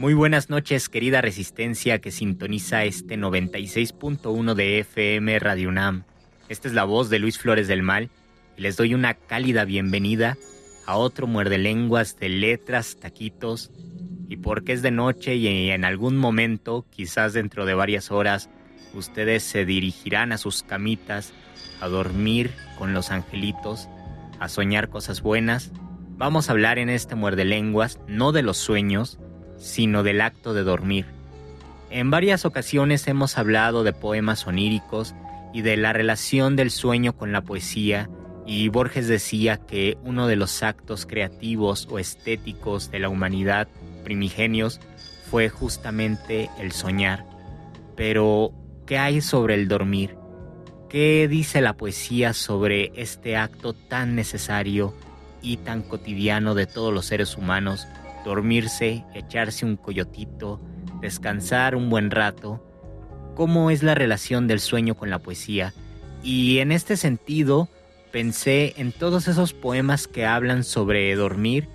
Muy buenas noches, querida resistencia que sintoniza este 96.1 de FM Radio UNAM. Esta es la voz de Luis Flores del Mal y les doy una cálida bienvenida a otro muerde lenguas de letras, taquitos y porque es de noche y en algún momento, quizás dentro de varias horas, ustedes se dirigirán a sus camitas a dormir con los angelitos, a soñar cosas buenas. Vamos a hablar en este muerde lenguas no de los sueños, sino del acto de dormir. En varias ocasiones hemos hablado de poemas oníricos y de la relación del sueño con la poesía, y Borges decía que uno de los actos creativos o estéticos de la humanidad primigenios fue justamente el soñar. Pero, ¿qué hay sobre el dormir? ¿Qué dice la poesía sobre este acto tan necesario y tan cotidiano de todos los seres humanos dormirse, echarse un coyotito, descansar un buen rato, cómo es la relación del sueño con la poesía. Y en este sentido, pensé en todos esos poemas que hablan sobre dormir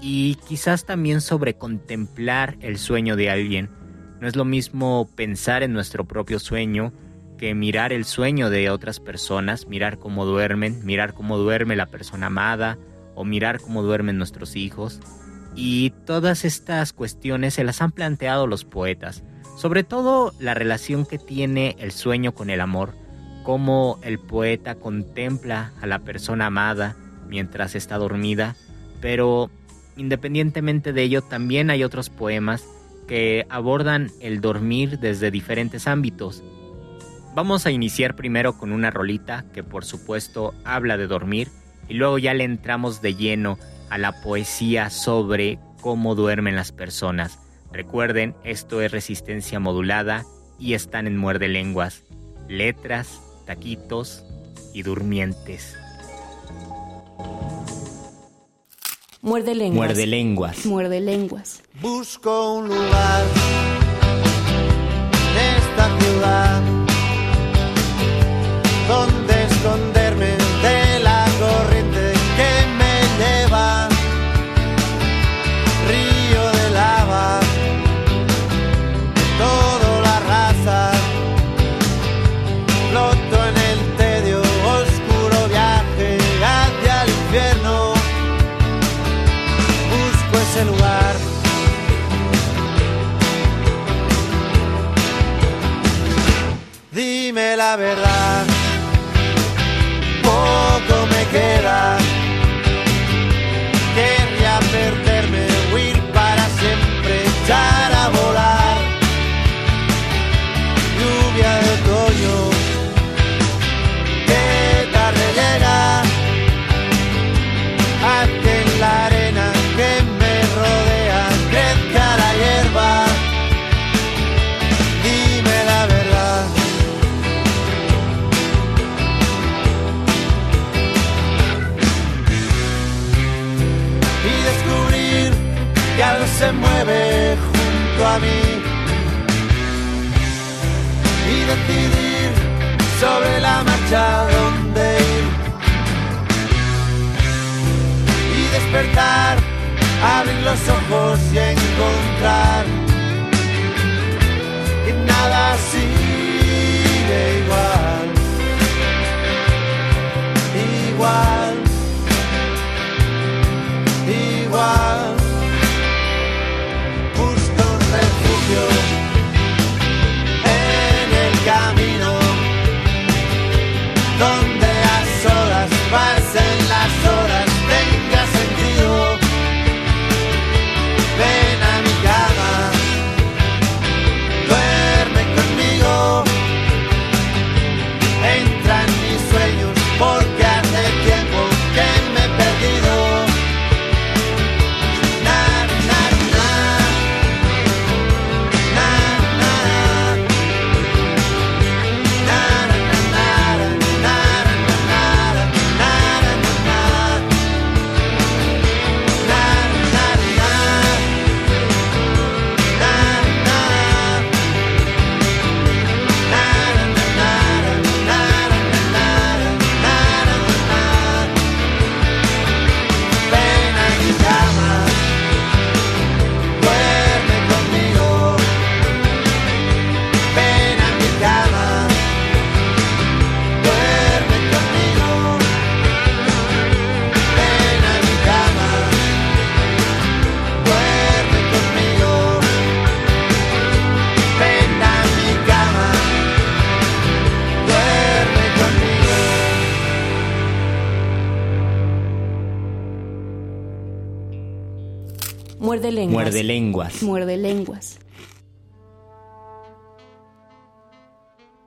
y quizás también sobre contemplar el sueño de alguien. No es lo mismo pensar en nuestro propio sueño que mirar el sueño de otras personas, mirar cómo duermen, mirar cómo duerme la persona amada o mirar cómo duermen nuestros hijos. Y todas estas cuestiones se las han planteado los poetas, sobre todo la relación que tiene el sueño con el amor, cómo el poeta contempla a la persona amada mientras está dormida, pero independientemente de ello también hay otros poemas que abordan el dormir desde diferentes ámbitos. Vamos a iniciar primero con una rolita que por supuesto habla de dormir y luego ya le entramos de lleno a la poesía sobre cómo duermen las personas. Recuerden, esto es resistencia modulada y están en muerde lenguas, letras, taquitos y durmientes. Muerde lenguas. Muerde lenguas. Muerde lenguas. Busco un lugar en esta ciudad verdad, sentarse junto a mí y decidir sobre la marcha dónde ir y despertar, abrir los ojos y encontrar que nada sigue igual, igual. Muerde lenguas. Muerde lenguas.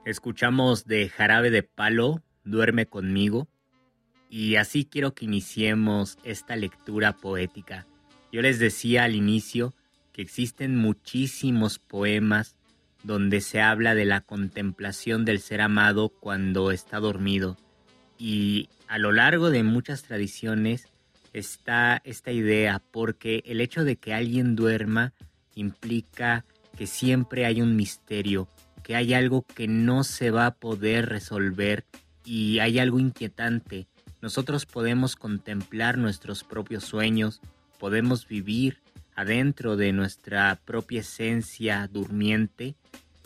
Escuchamos de Jarabe de Palo, Duerme conmigo. Y así quiero que iniciemos esta lectura poética. Yo les decía al inicio que existen muchísimos poemas donde se habla de la contemplación del ser amado cuando está dormido. Y a lo largo de muchas tradiciones está esta idea, porque el hecho de que alguien duerma implica que siempre hay un misterio, que hay algo que no se va a poder resolver y hay algo inquietante. Nosotros podemos contemplar nuestros propios sueños, podemos vivir adentro de nuestra propia esencia durmiente,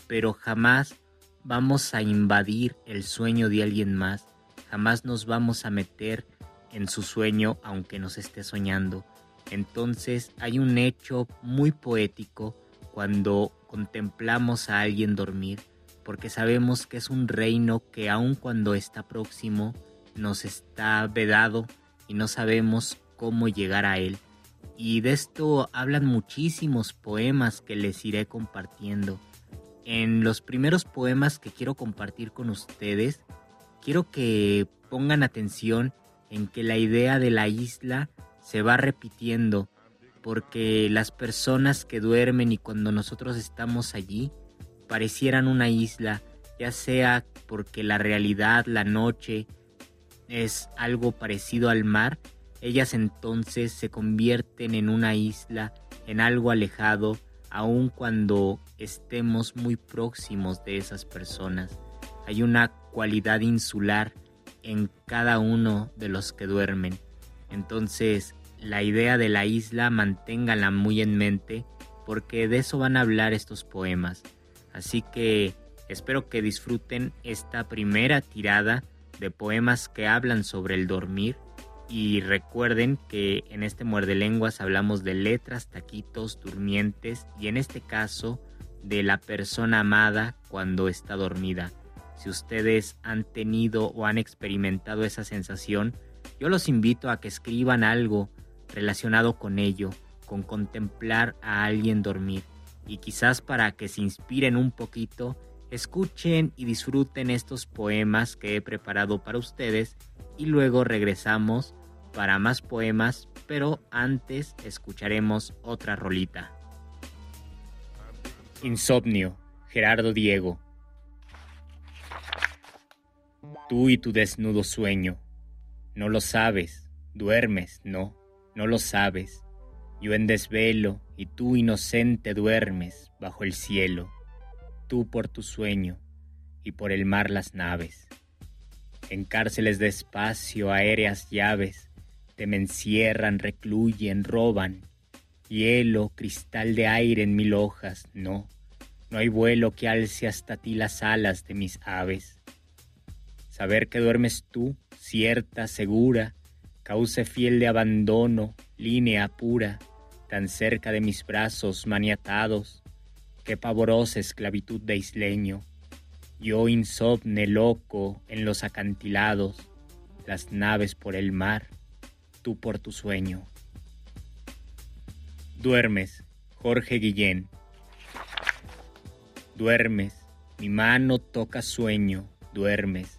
pero jamás vamos a invadir el sueño de alguien más, jamás nos vamos a meter en su sueño aunque nos esté soñando. Entonces hay un hecho muy poético cuando contemplamos a alguien dormir, porque sabemos que es un reino que aun cuando está próximo, nos está vedado y no sabemos cómo llegar a él. Y de esto hablan muchísimos poemas que les iré compartiendo. En los primeros poemas que quiero compartir con ustedes, quiero que pongan atención en que la idea de la isla se va repitiendo, porque las personas que duermen y cuando nosotros estamos allí parecieran una isla, ya sea porque la realidad, la noche, es algo parecido al mar, ellas entonces se convierten en una isla, en algo alejado, aun cuando estemos muy próximos de esas personas. Hay una cualidad insular en cada uno de los que duermen. Entonces, la idea de la isla manténgala muy en mente porque de eso van a hablar estos poemas. Así que espero que disfruten esta primera tirada de poemas que hablan sobre el dormir y recuerden que en este muerde lenguas hablamos de letras, taquitos, durmientes y en este caso de la persona amada cuando está dormida. Si ustedes han tenido o han experimentado esa sensación, yo los invito a que escriban algo relacionado con ello, con contemplar a alguien dormir. Y quizás para que se inspiren un poquito, escuchen y disfruten estos poemas que he preparado para ustedes y luego regresamos para más poemas, pero antes escucharemos otra rolita. Insomnio, Gerardo Diego. Tú y tu desnudo sueño. No lo sabes, duermes, no, no lo sabes. Yo en desvelo y tú inocente duermes bajo el cielo, tú por tu sueño y por el mar las naves. En cárceles de espacio aéreas llaves te me encierran, recluyen, roban, hielo, cristal de aire en mil hojas, no, no hay vuelo que alce hasta ti las alas de mis aves. Saber que duermes tú, cierta, segura, cauce fiel de abandono, línea pura, tan cerca de mis brazos maniatados, qué pavorosa esclavitud de isleño. Yo insomne loco en los acantilados, las naves por el mar, tú por tu sueño. Duermes, Jorge Guillén. Duermes, mi mano toca sueño, duermes.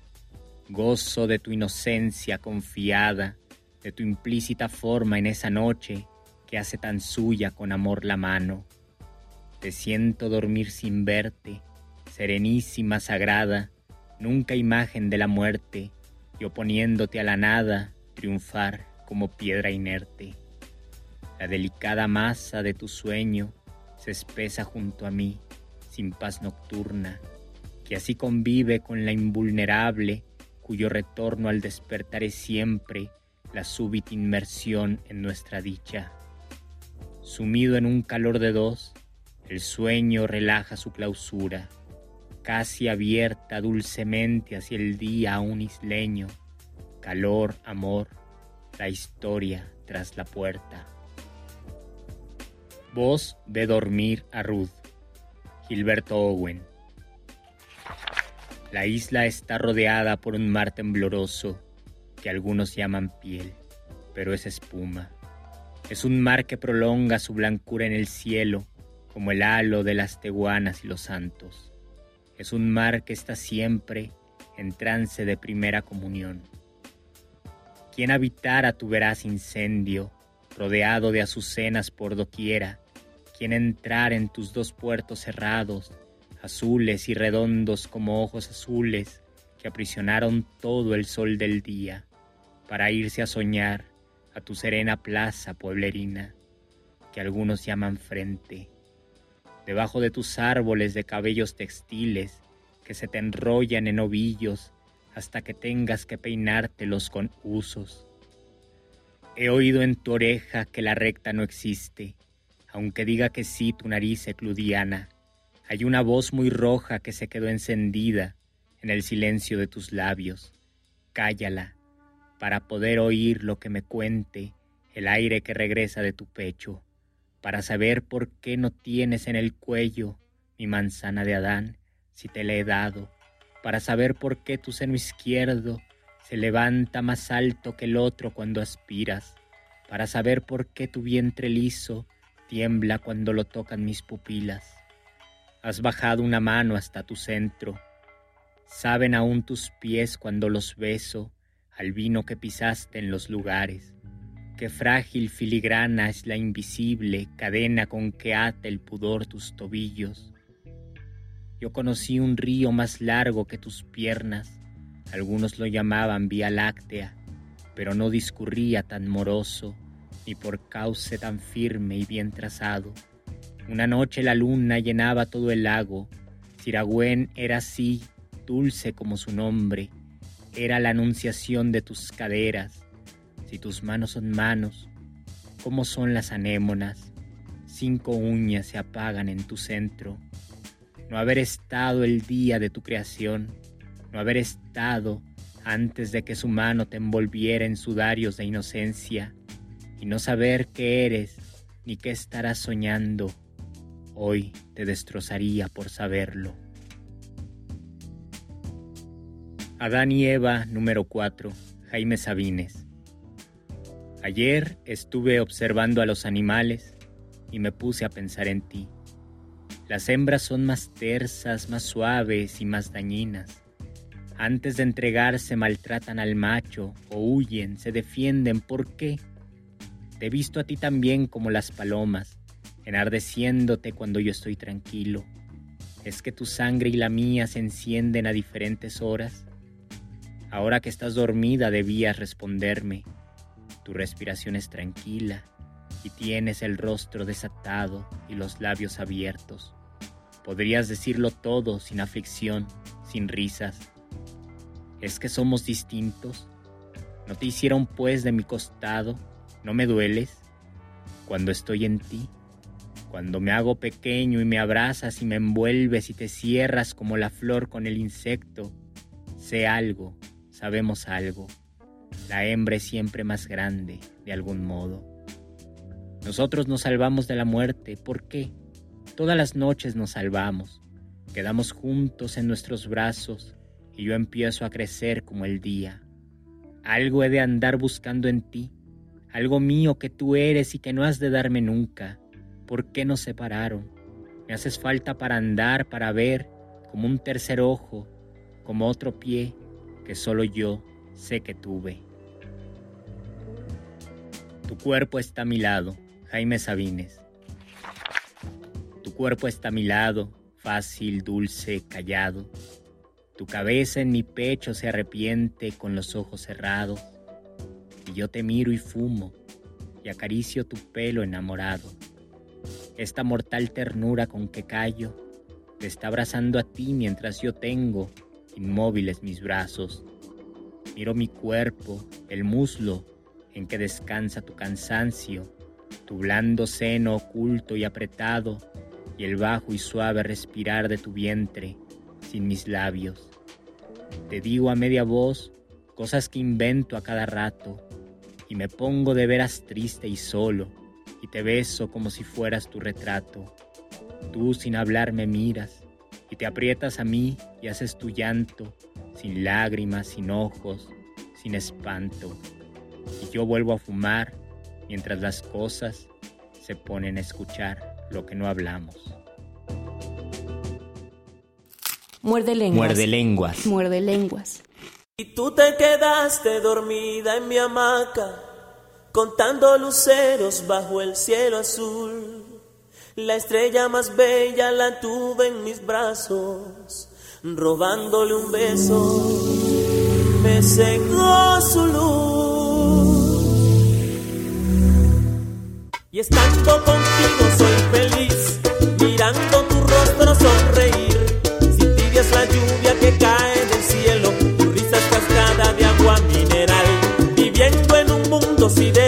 Gozo de tu inocencia confiada, de tu implícita forma en esa noche que hace tan suya con amor la mano. Te siento dormir sin verte, serenísima, sagrada, nunca imagen de la muerte, y oponiéndote a la nada, triunfar como piedra inerte. La delicada masa de tu sueño se espesa junto a mí, sin paz nocturna, que así convive con la invulnerable, cuyo retorno al despertar es siempre la súbita inmersión en nuestra dicha. Sumido en un calor de dos, el sueño relaja su clausura, casi abierta dulcemente hacia el día a un isleño, calor, amor, la historia tras la puerta. Voz de dormir a Ruth. Gilberto Owen. La isla está rodeada por un mar tembloroso que algunos llaman piel, pero es espuma. Es un mar que prolonga su blancura en el cielo, como el halo de las teguanas y los santos. Es un mar que está siempre en trance de primera comunión. Quien habitara tu veraz incendio, rodeado de azucenas por doquiera, quien entrar en tus dos puertos cerrados, azules y redondos como ojos azules, que aprisionaron todo el sol del día, para irse a soñar a tu serena plaza pueblerina, que algunos llaman frente, debajo de tus árboles de cabellos textiles que se te enrollan en ovillos hasta que tengas que peinártelos con usos. He oído en tu oreja que la recta no existe, aunque diga que sí tu nariz ecludiana. Hay una voz muy roja que se quedó encendida en el silencio de tus labios. Cállala, para poder oír lo que me cuente el aire que regresa de tu pecho, para saber por qué no tienes en el cuello mi manzana de Adán si te la he dado, para saber por qué tu seno izquierdo se levanta más alto que el otro cuando aspiras, para saber por qué tu vientre liso tiembla cuando lo tocan mis pupilas. Has bajado una mano hasta tu centro. Saben aún tus pies cuando los beso al vino que pisaste en los lugares. Qué frágil filigrana es la invisible cadena con que ata el pudor tus tobillos. Yo conocí un río más largo que tus piernas, algunos lo llamaban Vía Láctea, pero no discurría tan moroso, ni por cauce tan firme y bien trazado. Una noche la luna llenaba todo el lago, Siragüen era así, dulce como su nombre, era la anunciación de tus caderas. Si tus manos son manos, ¿cómo son las anémonas? Cinco uñas se apagan en tu centro. No haber estado el día de tu creación, no haber estado antes de que su mano te envolviera en sudarios de inocencia, y no saber qué eres ni qué estarás soñando, hoy te destrozaría por saberlo. Adán y Eva número 4, Jaime Sabines. Ayer estuve observando a los animales y me puse a pensar en ti. Las hembras son más tersas, más suaves y más dañinas. Antes de entregarse maltratan al macho o huyen, se defienden. ¿Por qué? Te he visto a ti también como las palomas, enardeciéndote cuando yo estoy tranquilo. ¿Es que tu sangre y la mía se encienden a diferentes horas? Ahora que estás dormida debías responderme. Tu respiración es tranquila, y tienes el rostro desatado y los labios abiertos. Podrías decirlo todo sin aflicción, sin risas. ¿Es que somos distintos? ¿No te hicieron pues de mi costado? ¿No me dueles? Cuando estoy en ti, cuando me hago pequeño y me abrazas y me envuelves y te cierras como la flor con el insecto, sé algo, sabemos algo. La hembra es siempre más grande, de algún modo. Nosotros nos salvamos de la muerte, ¿por qué? Todas las noches nos salvamos. Quedamos juntos en nuestros brazos y yo empiezo a crecer como el día. Algo he de andar buscando en ti, algo mío que tú eres y que no has de darme nunca. ¿Por qué nos separaron? Me haces falta para andar, para ver, como un tercer ojo, como otro pie que solo yo sé que tuve. Tu cuerpo está a mi lado, Jaime Sabines. Tu cuerpo está a mi lado, fácil, dulce, callado. Tu cabeza en mi pecho se arrepiente con los ojos cerrados. Y yo te miro y fumo y acaricio tu pelo enamorado. Esta mortal ternura con que callo te está abrazando a ti mientras yo tengo inmóviles mis brazos. Miro mi cuerpo, el muslo en que descansa tu cansancio, tu blando seno oculto y apretado, y el bajo y suave respirar de tu vientre sin mis labios. Te digo a media voz cosas que invento a cada rato, y me pongo de veras triste y solo, y te beso como si fueras tu retrato. Tú sin hablar me miras, y te aprietas a mí y haces tu llanto, sin lágrimas, sin ojos, sin espanto y yo vuelvo a fumar mientras las cosas se ponen a escuchar lo que no hablamos. Muerde lenguas. Muerde lenguas. Muerde lenguas. Y tú te quedaste dormida en mi hamaca, contando luceros bajo el cielo azul. La estrella más bella la tuve en mis brazos, robándole un beso, me cegó su luz. Y estando contigo soy feliz, mirando tu rostro sonreír. Si tibia es la lluvia que cae del cielo, tu risa cascada de agua mineral. Viviendo en un mundo sideral,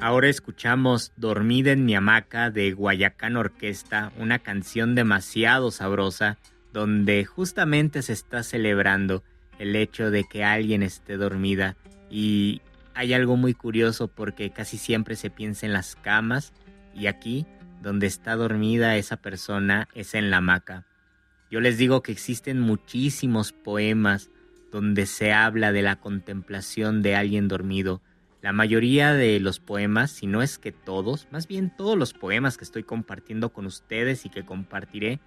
Ahora escuchamos Dormida en mi hamaca de Guayacán Orquesta, una canción demasiado sabrosa donde justamente se está celebrando el hecho de que alguien esté dormida y hay algo muy curioso porque casi siempre se piensa en las camas y aquí donde está dormida esa persona es en la hamaca. Yo les digo que existen muchísimos poemas donde se habla de la contemplación de alguien dormido. La mayoría de los poemas, si no es que todos, más bien todos los poemas que estoy compartiendo con ustedes y que compartiré,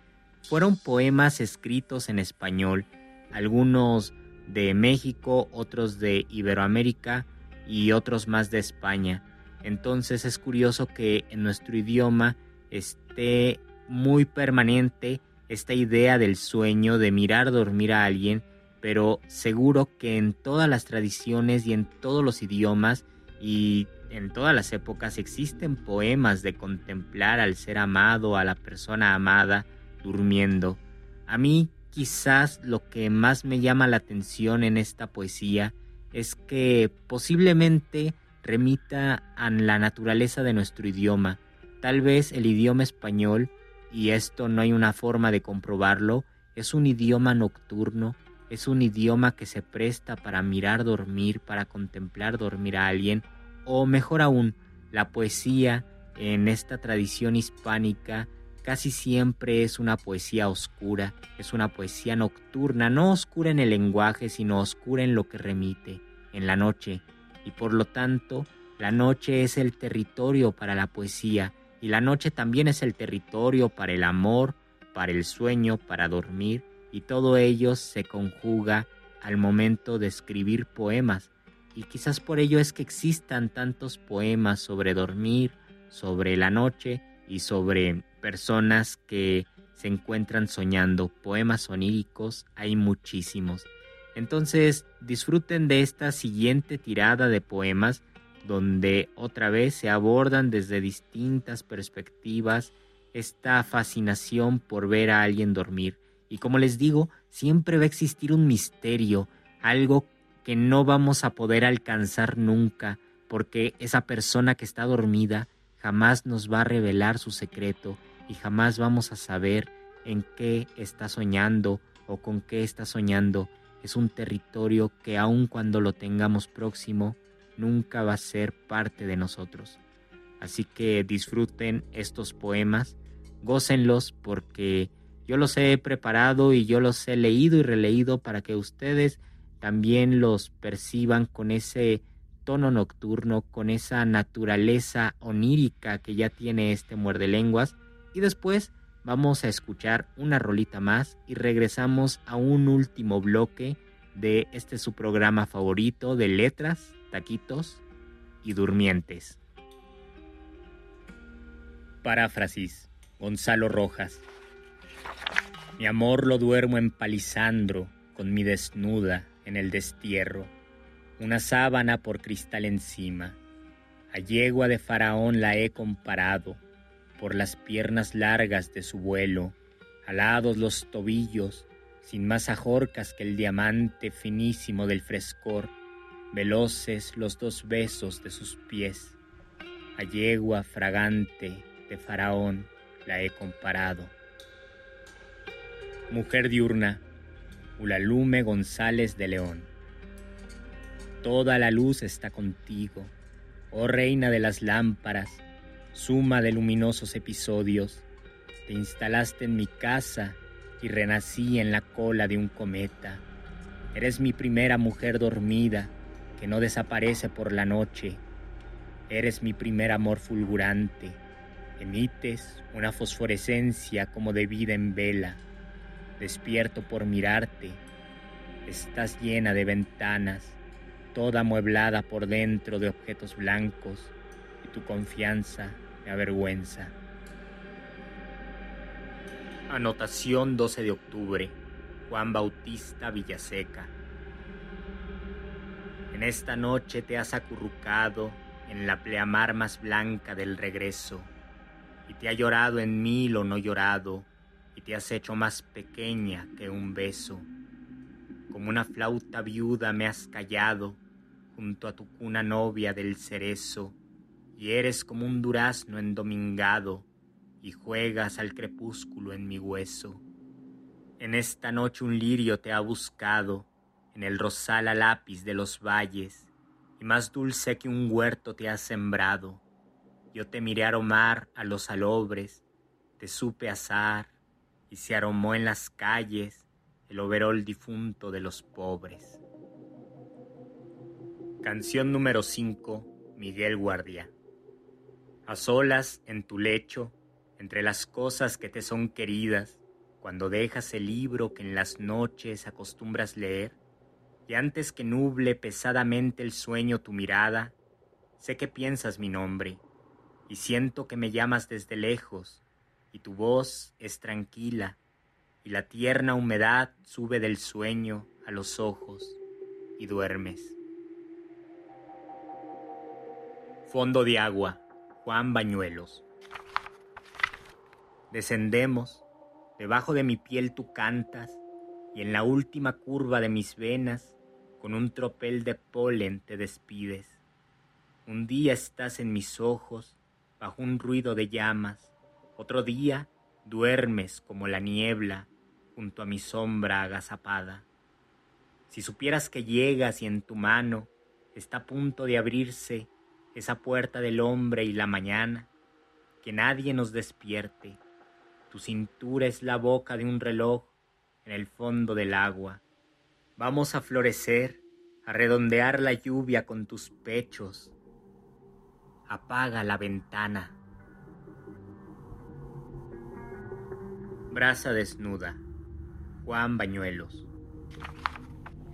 fueron poemas escritos en español, algunos de México, otros de Iberoamérica y otros más de España. Entonces es curioso que en nuestro idioma esté muy permanente esta idea del sueño, de mirar dormir a alguien, pero seguro que en todas las tradiciones y en todos los idiomas y en todas las épocas existen poemas de contemplar al ser amado, a la persona amada, durmiendo. A mí quizás lo que más me llama la atención en esta poesía es que posiblemente remita a la naturaleza de nuestro idioma. Tal vez el idioma español, y esto no hay una forma de comprobarlo, es un idioma nocturno, es un idioma que se presta para mirar dormir, para contemplar dormir a alguien, o mejor aún, la poesía en esta tradición hispánica casi siempre es una poesía oscura, es una poesía nocturna, no oscura en el lenguaje, sino oscura en lo que remite, en la noche, y por lo tanto, la noche es el territorio para la poesía, y la noche también es el territorio para el amor, para el sueño, para dormir, y todo ello se conjuga al momento de escribir poemas, y quizás por ello es que existan tantos poemas sobre dormir, sobre la noche y sobre personas que se encuentran soñando. Poemas oníricos hay muchísimos. Entonces disfruten de esta siguiente tirada de poemas donde otra vez se abordan desde distintas perspectivas esta fascinación por ver a alguien dormir. Y como les digo, siempre va a existir un misterio, algo que no vamos a poder alcanzar nunca, porque esa persona que está dormida jamás nos va a revelar su secreto y jamás vamos a saber en qué está soñando o con qué está soñando. Es un territorio que aun cuando lo tengamos próximo, nunca va a ser parte de nosotros. Así que disfruten estos poemas, gócenlos porque yo los he preparado y yo los he leído y releído para que ustedes también los perciban con ese tono nocturno, con esa naturaleza onírica que ya tiene este muerde lenguas. Y después vamos a escuchar una rolita más y regresamos a un último bloque de este su programa favorito de letras, taquitos y durmientes. Paráfrasis. Gonzalo Rojas. Mi amor lo duermo en palisandro, con mi desnuda, en el destierro, una sábana por cristal encima. A yegua de faraón la he comparado, por las piernas largas de su vuelo, alados los tobillos, sin más ajorcas que el diamante finísimo del frescor, veloces los dos besos de sus pies. A yegua fragante de faraón la he comparado. Mujer diurna, Ulalume González de León. Toda la luz está contigo, oh reina de las lámparas, suma de luminosos episodios. Te instalaste en mi casa y renací en la cola de un cometa. Eres mi primera mujer dormida que no desaparece por la noche. Eres mi primer amor fulgurante. Emites una fosforescencia como de vida en vela despierto por mirarte. Estás llena de ventanas, toda amueblada por dentro de objetos blancos, y tu confianza me avergüenza. Anotación 12 de octubre. Juan Bautista Villaseca. En esta noche te has acurrucado en la pleamar más blanca del regreso, y te ha llorado en mí lo no llorado, te has hecho más pequeña que un beso. Como una flauta viuda me has callado junto a tu cuna novia del cerezo, y eres como un durazno endomingado, y juegas al crepúsculo en mi hueso. En esta noche un lirio te ha buscado, en el rosal a lápiz de los valles, y más dulce que un huerto te ha sembrado. Yo te miré aromar a los alobres, te supe asar, y se aromó en las calles el overol difunto de los pobres. Canción número 5, Miguel Guardia. A solas en tu lecho, entre las cosas que te son queridas, cuando dejas el libro que en las noches acostumbras leer, y antes que nuble pesadamente el sueño tu mirada, sé que piensas mi nombre, y siento que me llamas desde lejos, y tu voz es tranquila, y la tierna humedad sube del sueño a los ojos, y duermes. Fondo de agua, Juan Bañuelos. Descendemos, debajo de mi piel tú cantas, y en la última curva de mis venas, con un tropel de polen te despides. Un día estás en mis ojos, bajo un ruido de llamas, otro día duermes como la niebla junto a mi sombra agazapada. Si supieras que llegas y en tu mano está a punto de abrirse esa puerta del hombre y la mañana, que nadie nos despierte, tu cintura es la boca de un reloj en el fondo del agua. Vamos a florecer, a redondear la lluvia con tus pechos. Apaga la ventana. Brasa desnuda. Juan Bañuelos.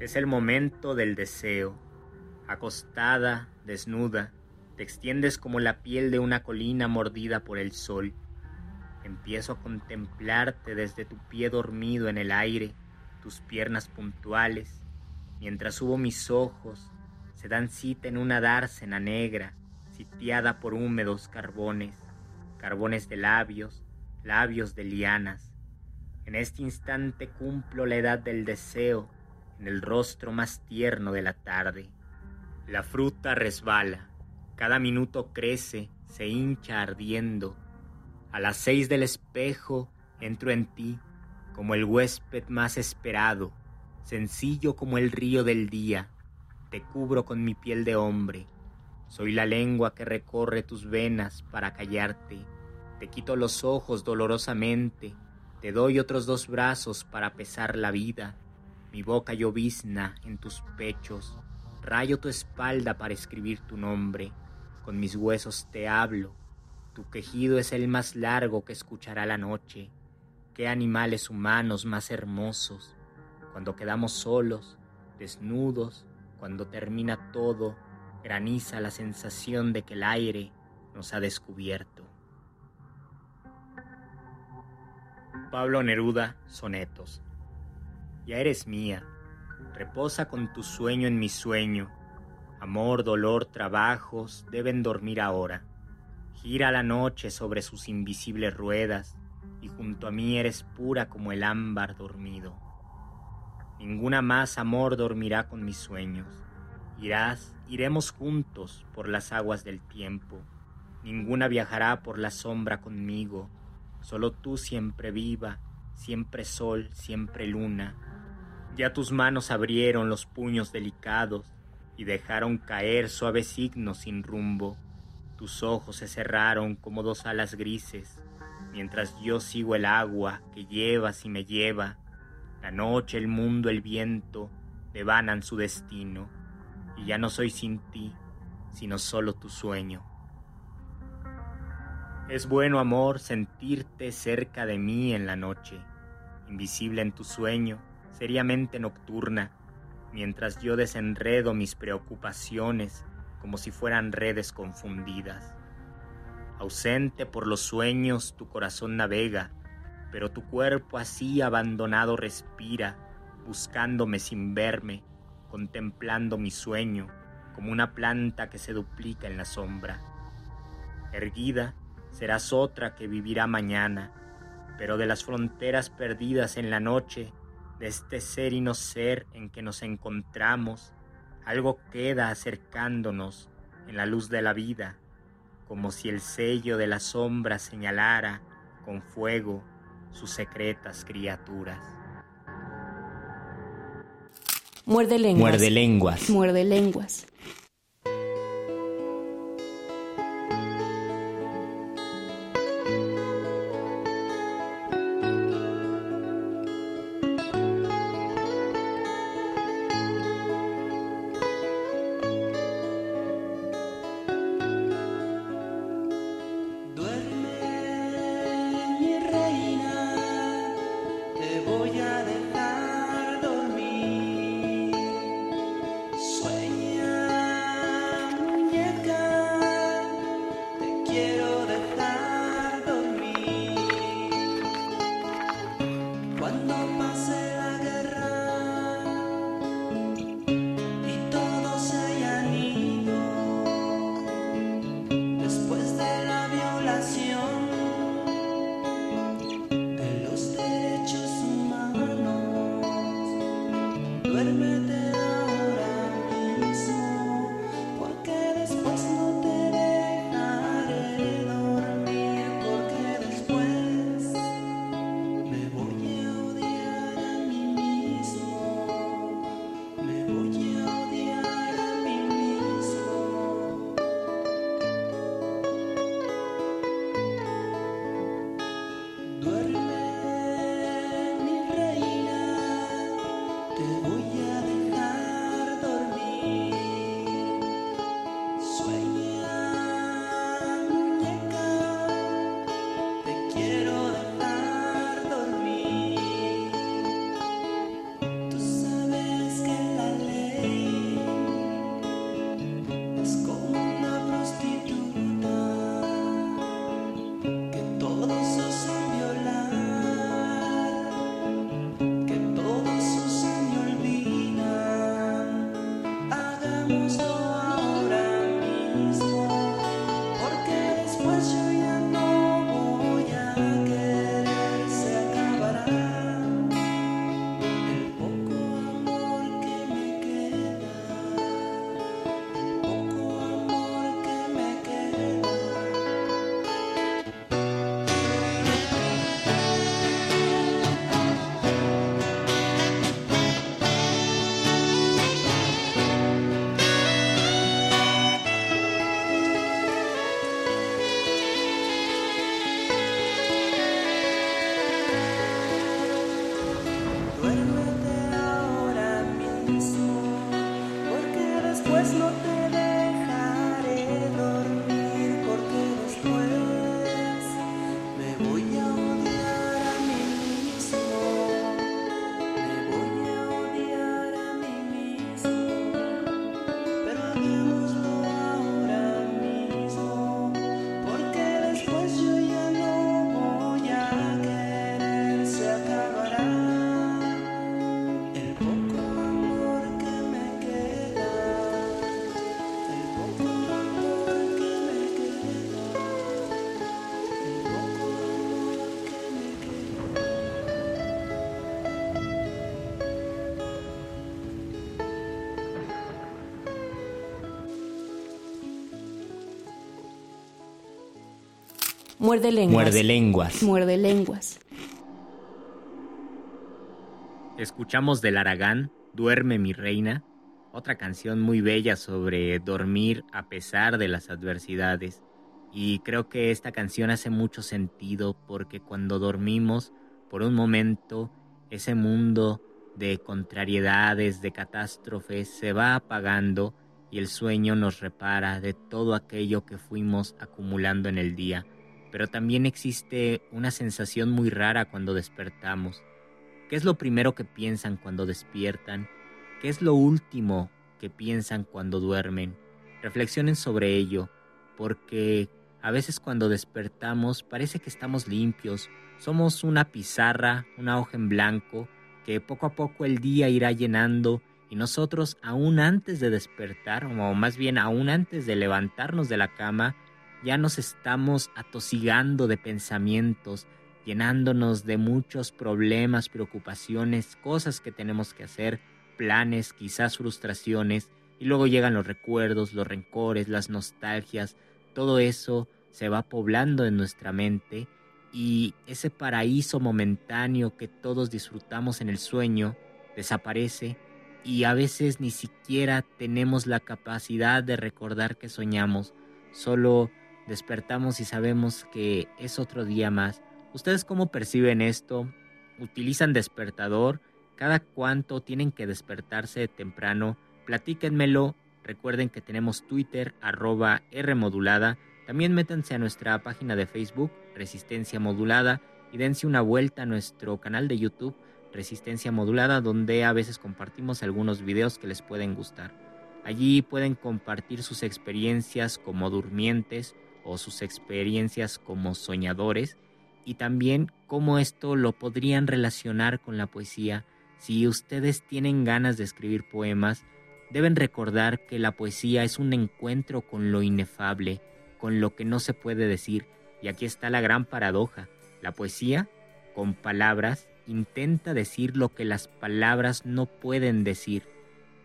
Es el momento del deseo. Acostada, desnuda, te extiendes como la piel de una colina mordida por el sol. Empiezo a contemplarte desde tu pie dormido en el aire, tus piernas puntuales, mientras subo mis ojos, se dan cita en una dársena negra, sitiada por húmedos carbones, carbones de labios, labios de lianas. En este instante cumplo la edad del deseo, en el rostro más tierno de la tarde. La fruta resbala, cada minuto crece, se hincha ardiendo, a las seis del espejo entro en ti como el huésped más esperado, sencillo como el río del día. Te cubro con mi piel de hombre. Soy la lengua que recorre tus venas para callarte. Te quito los ojos dolorosamente. Te doy otros dos brazos para pesar la vida. Mi boca llovizna en tus pechos. Rayo tu espalda para escribir tu nombre. Con mis huesos te hablo tu quejido es el más largo que escuchará la noche. Qué animales humanos más hermosos. Cuando quedamos solos, desnudos, cuando termina todo, graniza la sensación de que el aire nos ha descubierto. Pablo Neruda, Sonetos. Ya eres mía, reposa con tu sueño en mi sueño. Amor, dolor, trabajos deben dormir ahora Gira la noche sobre sus invisibles ruedas y junto a mí eres pura como el ámbar dormido. Ninguna más amor dormirá con mis sueños. Irás, iremos juntos por las aguas del tiempo. Ninguna viajará por la sombra conmigo. Solo tú siempre viva, siempre sol, siempre luna. Ya tus manos abrieron los puños delicados y dejaron caer suaves signos sin rumbo. Tus ojos se cerraron como dos alas grises, mientras yo sigo el agua que llevas y me lleva. La noche, el mundo, el viento devanan su destino, y ya no soy sin ti, sino solo tu sueño. Es bueno, amor, sentirte cerca de mí en la noche, invisible en tu sueño, seriamente nocturna, mientras yo desenredo mis preocupaciones como si fueran redes confundidas. Ausente por los sueños tu corazón navega, pero tu cuerpo así abandonado respira, buscándome sin verme, contemplando mi sueño, como una planta que se duplica en la sombra. Erguida, serás otra que vivirá mañana, pero de las fronteras perdidas en la noche, de este ser y no ser en que nos encontramos, algo queda acercándonos en la luz de la vida, como si el sello de la sombra señalara con fuego sus secretas criaturas. Muerde lenguas. Muerde lenguas. Muerde lenguas. quiero dejar. Muerde lenguas. Muerde lenguas. Muerde lenguas. Escuchamos del Aragán, Duerme mi reina, otra canción muy bella sobre dormir a pesar de las adversidades. Y creo que esta canción hace mucho sentido porque cuando dormimos, por un momento, ese mundo de contrariedades, de catástrofes, se va apagando y el sueño nos repara de todo aquello que fuimos acumulando en el día pero también existe una sensación muy rara cuando despertamos. ¿Qué es lo primero que piensan cuando despiertan? ¿Qué es lo último que piensan cuando duermen? Reflexionen sobre ello, porque A veces cuando despertamos parece que estamos limpios, somos una pizarra, una hoja en blanco, que poco a poco el día irá llenando y nosotros aún antes de despertar, o más bien aún antes de levantarnos de la cama, ya nos estamos atosigando de pensamientos, llenándonos de muchos problemas, preocupaciones, cosas que tenemos que hacer, planes, quizás frustraciones, y luego llegan los recuerdos, los rencores, las nostalgias, todo eso se va poblando en nuestra mente y ese paraíso momentáneo que todos disfrutamos en el sueño desaparece y a veces ni siquiera tenemos la capacidad de recordar que soñamos, solo despertamos y sabemos que es otro día más. ¿Ustedes cómo perciben esto? ¿Utilizan despertador? ¿Cada cuánto tienen que despertarse temprano? Platíquenmelo. Recuerden que tenemos Twitter, arroba Rmodulada. También métanse a nuestra página de Facebook, Resistencia Modulada, y dense una vuelta a nuestro canal de YouTube, Resistencia Modulada, donde a veces compartimos algunos videos que les pueden gustar. Allí pueden compartir sus experiencias como durmientes o sus experiencias como soñadores y también cómo esto lo podrían relacionar con la poesía. Si ustedes tienen ganas de escribir poemas, deben recordar que la poesía es un encuentro con lo inefable, con lo que no se puede decir. Y aquí está la gran paradoja. La poesía, con palabras, intenta decir lo que las palabras no pueden decir.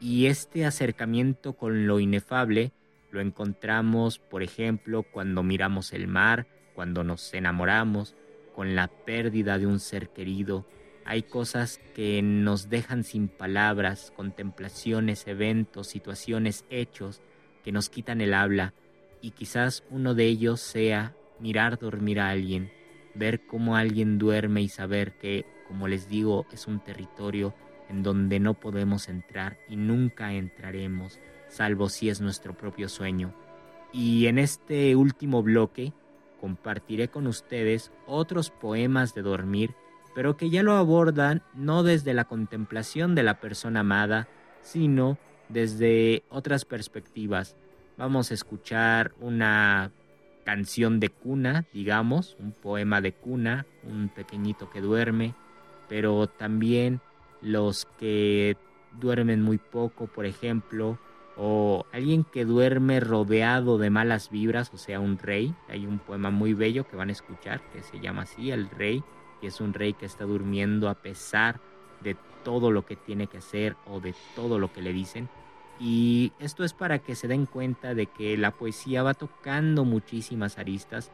Y este acercamiento con lo inefable lo encontramos, por ejemplo, cuando miramos el mar, cuando nos enamoramos, con la pérdida de un ser querido. Hay cosas que nos dejan sin palabras, contemplaciones, eventos, situaciones, hechos que nos quitan el habla y quizás uno de ellos sea mirar dormir a alguien, ver cómo alguien duerme y saber que, como les digo, es un territorio en donde no podemos entrar y nunca entraremos salvo si es nuestro propio sueño. Y en este último bloque compartiré con ustedes otros poemas de dormir, pero que ya lo abordan no desde la contemplación de la persona amada, sino desde otras perspectivas. Vamos a escuchar una canción de cuna, digamos, un poema de cuna, un pequeñito que duerme, pero también los que duermen muy poco, por ejemplo, o alguien que duerme rodeado de malas vibras, o sea, un rey. Hay un poema muy bello que van a escuchar que se llama así, El Rey, y es un rey que está durmiendo a pesar de todo lo que tiene que hacer o de todo lo que le dicen. Y esto es para que se den cuenta de que la poesía va tocando muchísimas aristas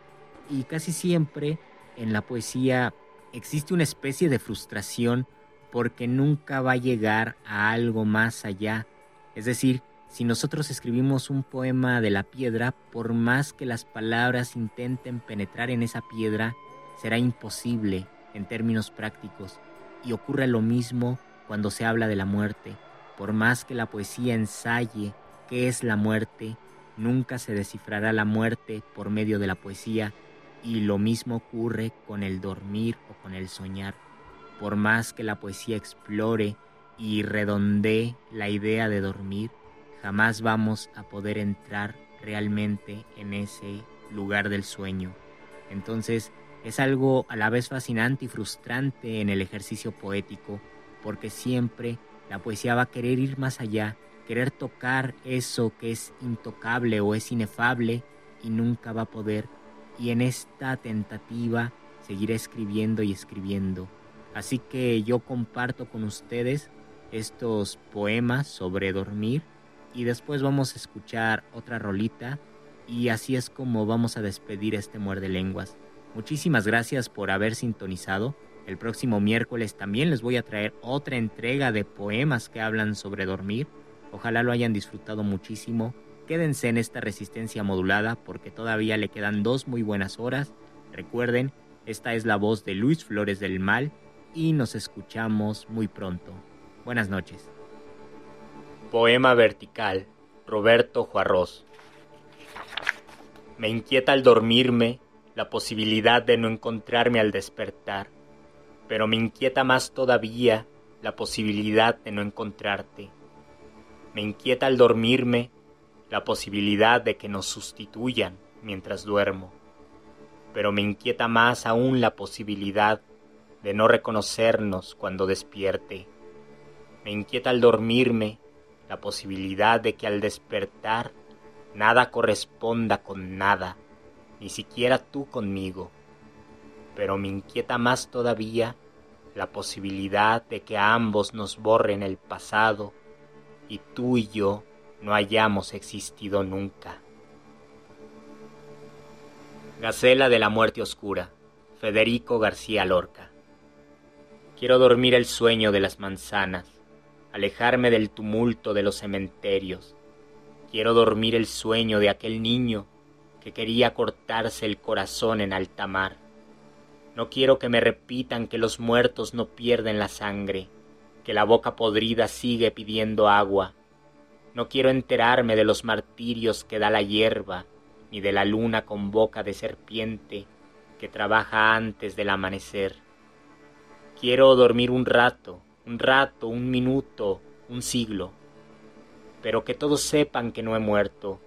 y casi siempre en la poesía existe una especie de frustración porque nunca va a llegar a algo más allá. Es decir, si nosotros escribimos un poema de la piedra, por más que las palabras intenten penetrar en esa piedra, será imposible en términos prácticos. Y ocurre lo mismo cuando se habla de la muerte. Por más que la poesía ensaye qué es la muerte, nunca se descifrará la muerte por medio de la poesía. Y lo mismo ocurre con el dormir o con el soñar. Por más que la poesía explore y redondee la idea de dormir, jamás vamos a poder entrar realmente en ese lugar del sueño. Entonces es algo a la vez fascinante y frustrante en el ejercicio poético, porque siempre la poesía va a querer ir más allá, querer tocar eso que es intocable o es inefable y nunca va a poder. Y en esta tentativa seguiré escribiendo y escribiendo. Así que yo comparto con ustedes estos poemas sobre dormir y después vamos a escuchar otra rolita y así es como vamos a despedir este muerde lenguas. Muchísimas gracias por haber sintonizado. El próximo miércoles también les voy a traer otra entrega de poemas que hablan sobre dormir. Ojalá lo hayan disfrutado muchísimo. Quédense en esta resistencia modulada porque todavía le quedan dos muy buenas horas. Recuerden, esta es la voz de Luis Flores del Mal y nos escuchamos muy pronto. Buenas noches. Poema vertical, Roberto Juarros. Me inquieta al dormirme la posibilidad de no encontrarme al despertar, pero me inquieta más todavía la posibilidad de no encontrarte. Me inquieta al dormirme la posibilidad de que nos sustituyan mientras duermo, pero me inquieta más aún la posibilidad de no reconocernos cuando despierte. Me inquieta al dormirme la posibilidad de que al despertar nada corresponda con nada, ni siquiera tú conmigo. Pero me inquieta más todavía la posibilidad de que a ambos nos borren el pasado y tú y yo no hayamos existido nunca. Gacela de la muerte oscura, Federico García Lorca. Quiero dormir el sueño de las manzanas, alejarme del tumulto de los cementerios. Quiero dormir el sueño de aquel niño que quería cortarse el corazón en alta mar. No quiero que me repitan que los muertos no pierden la sangre, que la boca podrida sigue pidiendo agua. No quiero enterarme de los martirios que da la hierba, ni de la luna con boca de serpiente que trabaja antes del amanecer. Quiero dormir un rato, un rato, un minuto, un siglo, pero que todos sepan que no he muerto,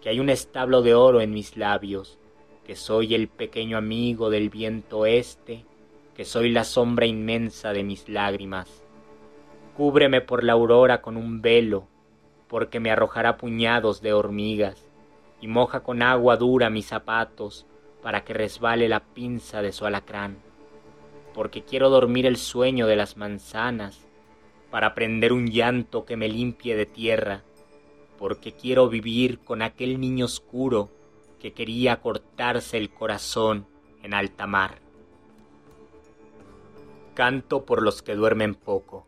que hay un establo de oro en mis labios, que soy el pequeño amigo del viento este, que soy la sombra inmensa de mis lágrimas. Cúbreme por la aurora con un velo, porque me arrojará puñados de hormigas, y moja con agua dura mis zapatos para que resbale la pinza de su alacrán, porque quiero dormir el sueño de las manzanas, para prender un llanto que me limpie de tierra, porque quiero vivir con aquel niño oscuro que quería cortarse el corazón en alta mar. Canto por los que duermen poco.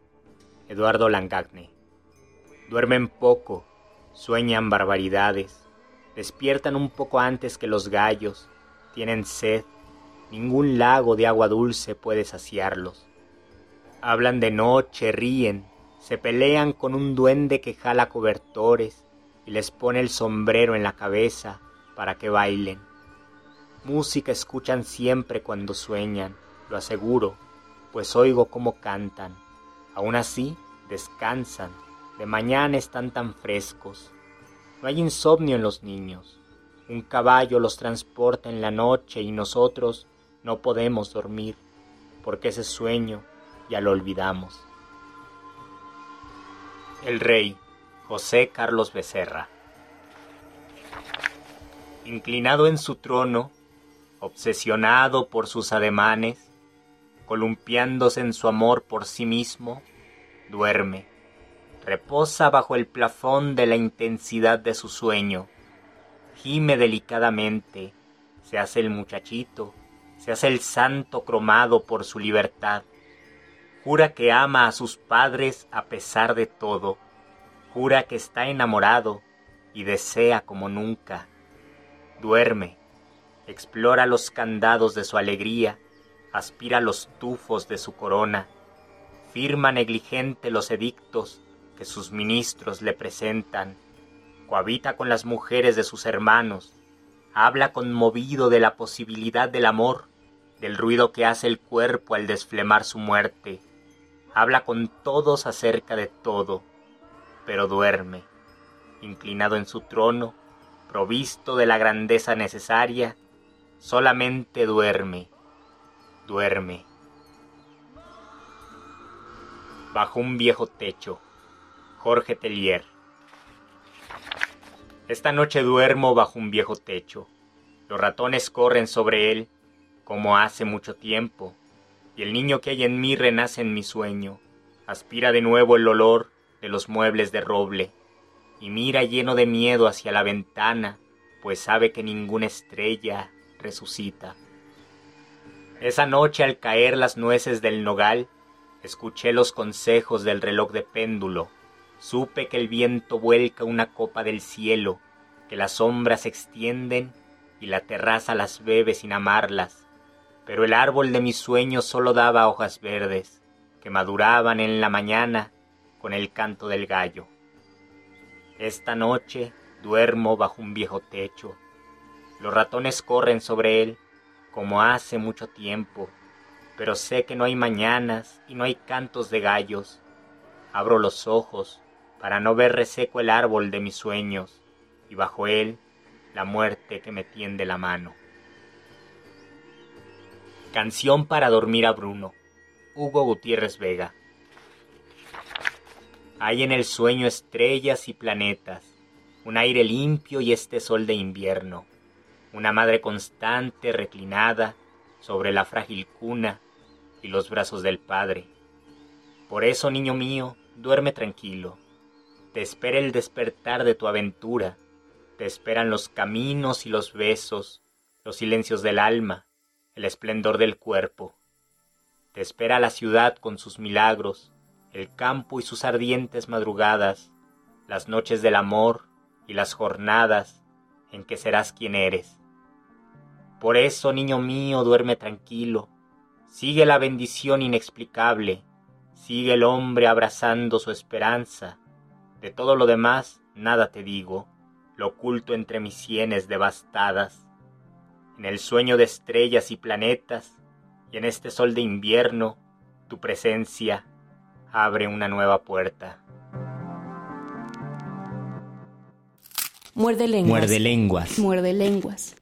Eduardo Langagne. Duermen poco, sueñan barbaridades, despiertan un poco antes que los gallos, tienen sed, ningún lago de agua dulce puede saciarlos. Hablan de noche, ríen, se pelean con un duende que jala cobertores y les pone el sombrero en la cabeza para que bailen. Música escuchan siempre cuando sueñan, lo aseguro, pues oigo cómo cantan. Aún así, descansan, de mañana están tan frescos. No hay insomnio en los niños. Un caballo los transporta en la noche y nosotros no podemos dormir, porque ese sueño ya lo olvidamos. El rey, José Carlos Becerra. Inclinado en su trono, obsesionado por sus ademanes, columpiándose en su amor por sí mismo, duerme, reposa bajo el plafón de la intensidad de su sueño, gime delicadamente, se hace el muchachito, se hace el santo cromado por su libertad, jura que ama a sus padres a pesar de todo, jura que está enamorado y desea como nunca, duerme, explora los candados de su alegría, aspira los tufos de su corona, firma negligente los edictos que sus ministros le presentan, cohabita con las mujeres de sus hermanos, habla conmovido de la posibilidad del amor, del ruido que hace el cuerpo al desflemar su muerte, habla con todos acerca de todo, pero duerme, inclinado en su trono, provisto de la grandeza necesaria, solamente duerme, duerme. Bajo un viejo techo, Jorge Tellier. Esta noche duermo bajo un viejo techo. Los ratones corren sobre él, como hace mucho tiempo, y el niño que hay en mí renace en mi sueño, aspira de nuevo el olor de los muebles de roble, y mira lleno de miedo hacia la ventana, pues sabe que ninguna estrella resucita. Esa noche al caer las nueces del nogal, escuché los consejos del reloj de péndulo, supe que el viento vuelca una copa del cielo, que las sombras se extienden y la terraza las bebe sin amarlas, pero el árbol de mis sueños solo daba hojas verdes, que maduraban en la mañana con el canto del gallo. Esta noche duermo bajo un viejo techo. Los ratones corren sobre él como hace mucho tiempo, pero sé que no hay mañanas y no hay cantos de gallos. Abro los ojos para no ver reseco el árbol de mis sueños, y bajo él la muerte que me tiende la mano. Canción para dormir a Bruno. Hugo Gutiérrez Vega. Hay en el sueño estrellas y planetas, un aire limpio y este sol de invierno, una madre constante reclinada sobre la frágil cuna y los brazos del Padre. Por eso, niño mío, duerme tranquilo. Te espera el despertar de tu aventura. Te esperan los caminos y los besos, los silencios del alma, el esplendor del cuerpo. Te espera la ciudad con sus milagros, el campo y sus ardientes madrugadas, las noches del amor y las jornadas en que serás quien eres. Por eso, niño mío, duerme tranquilo, sigue la bendición inexplicable, sigue el hombre abrazando su esperanza. De todo lo demás, nada te digo, lo oculto entre mis sienes devastadas. En el sueño de estrellas y planetas, y en este sol de invierno, tu presencia abre una nueva puerta. Muerde lenguas. Muerde lenguas. Muerde lenguas.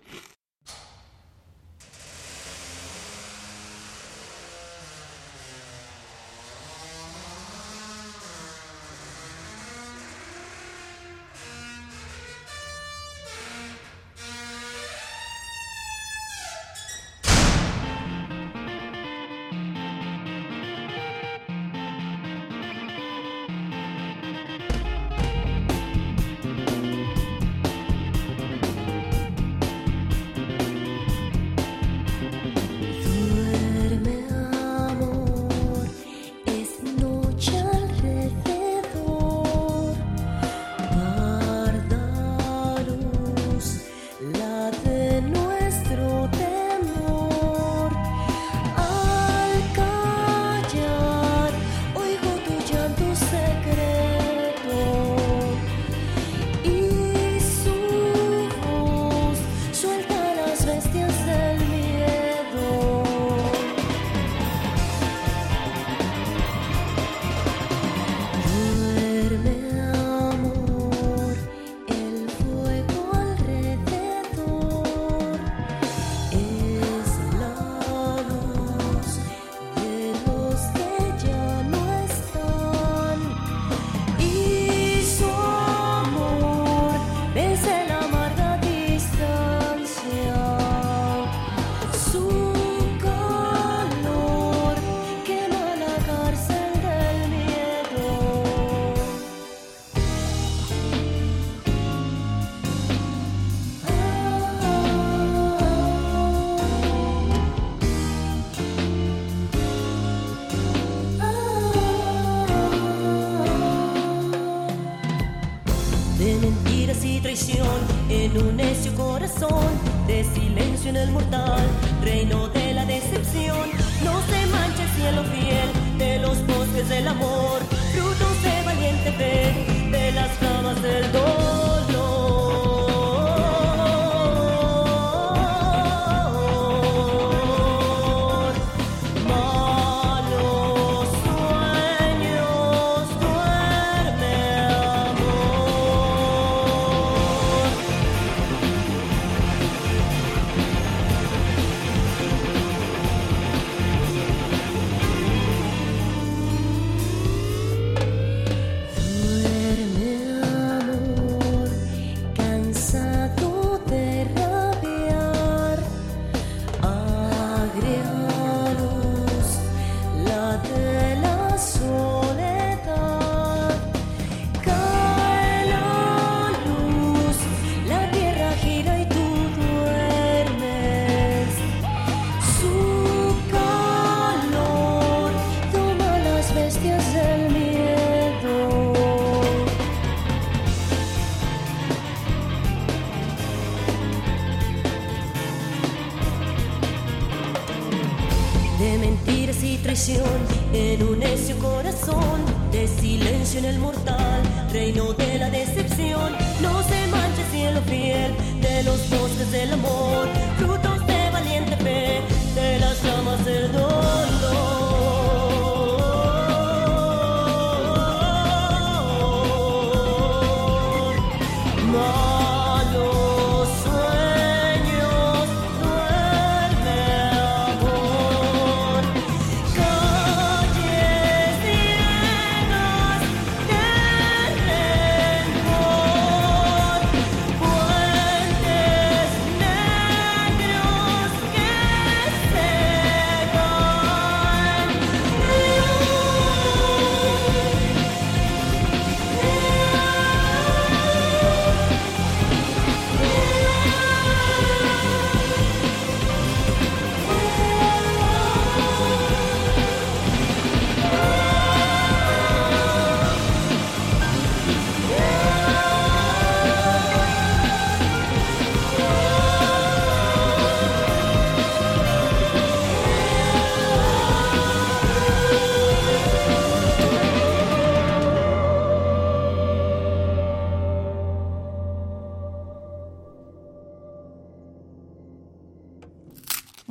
En el mortal,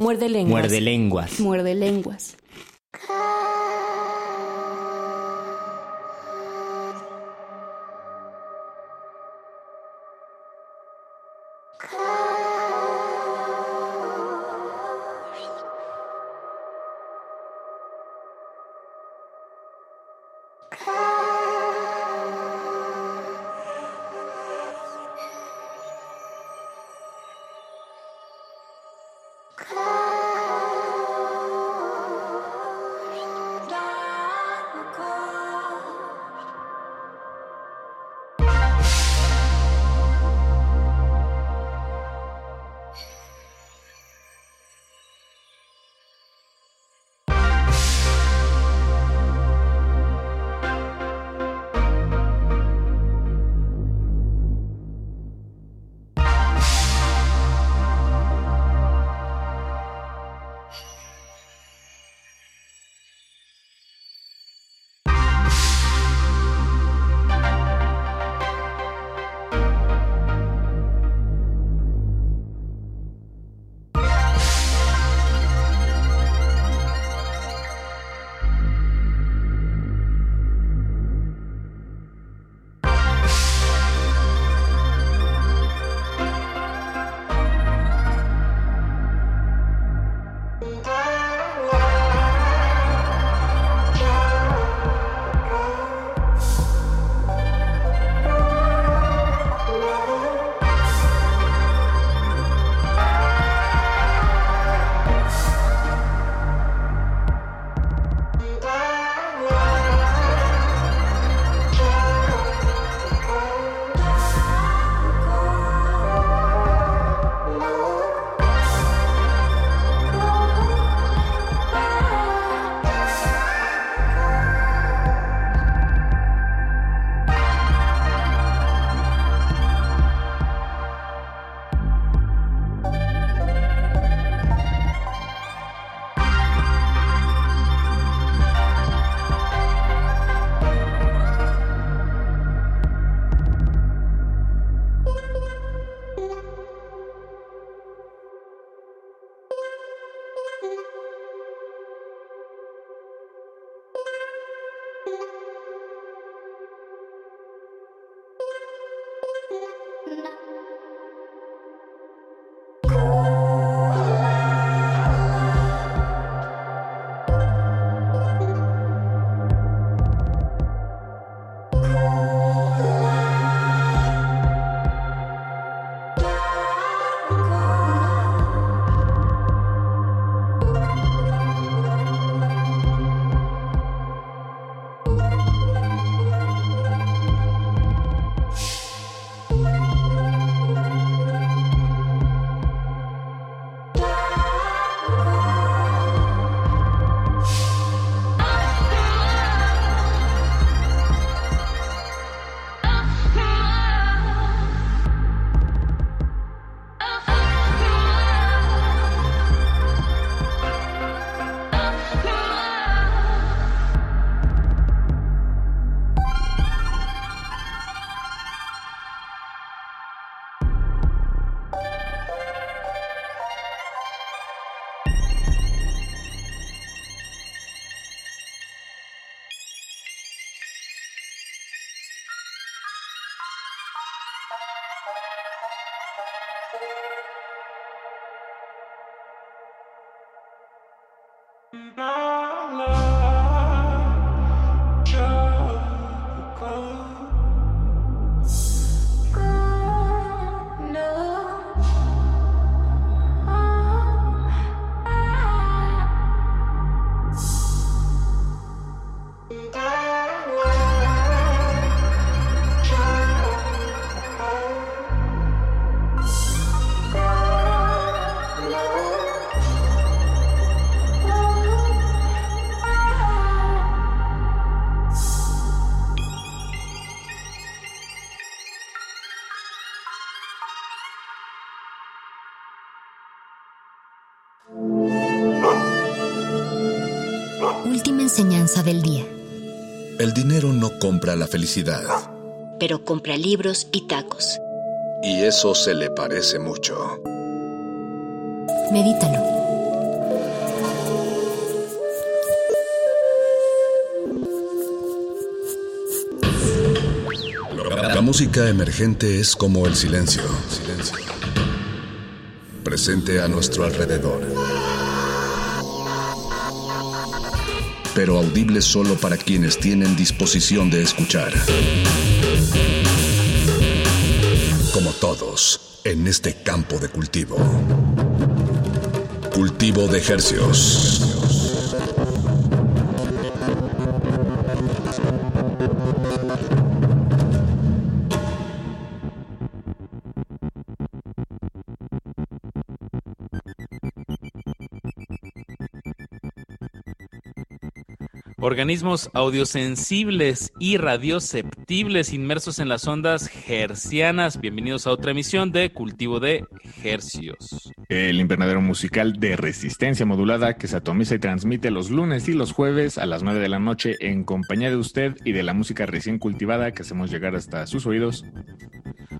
Muerde lenguas. Muerde lenguas. Muerde lenguas. El dinero no compra la felicidad. Pero compra libros y tacos. Y eso se le parece mucho. Medítalo. La música emergente es como el silencio. Presente a nuestro alrededor. Pero audible solo para quienes tienen disposición de escuchar. Como todos, en este campo de cultivo. Cultivo de ejercios. Organismos audiosensibles y radioceptibles inmersos en las ondas hercianas. Bienvenidos a otra emisión de Cultivo de Hercios. El invernadero musical de resistencia modulada que se atomiza y transmite los lunes y los jueves a las 9 de la noche en compañía de usted y de la música recién cultivada que hacemos llegar hasta sus oídos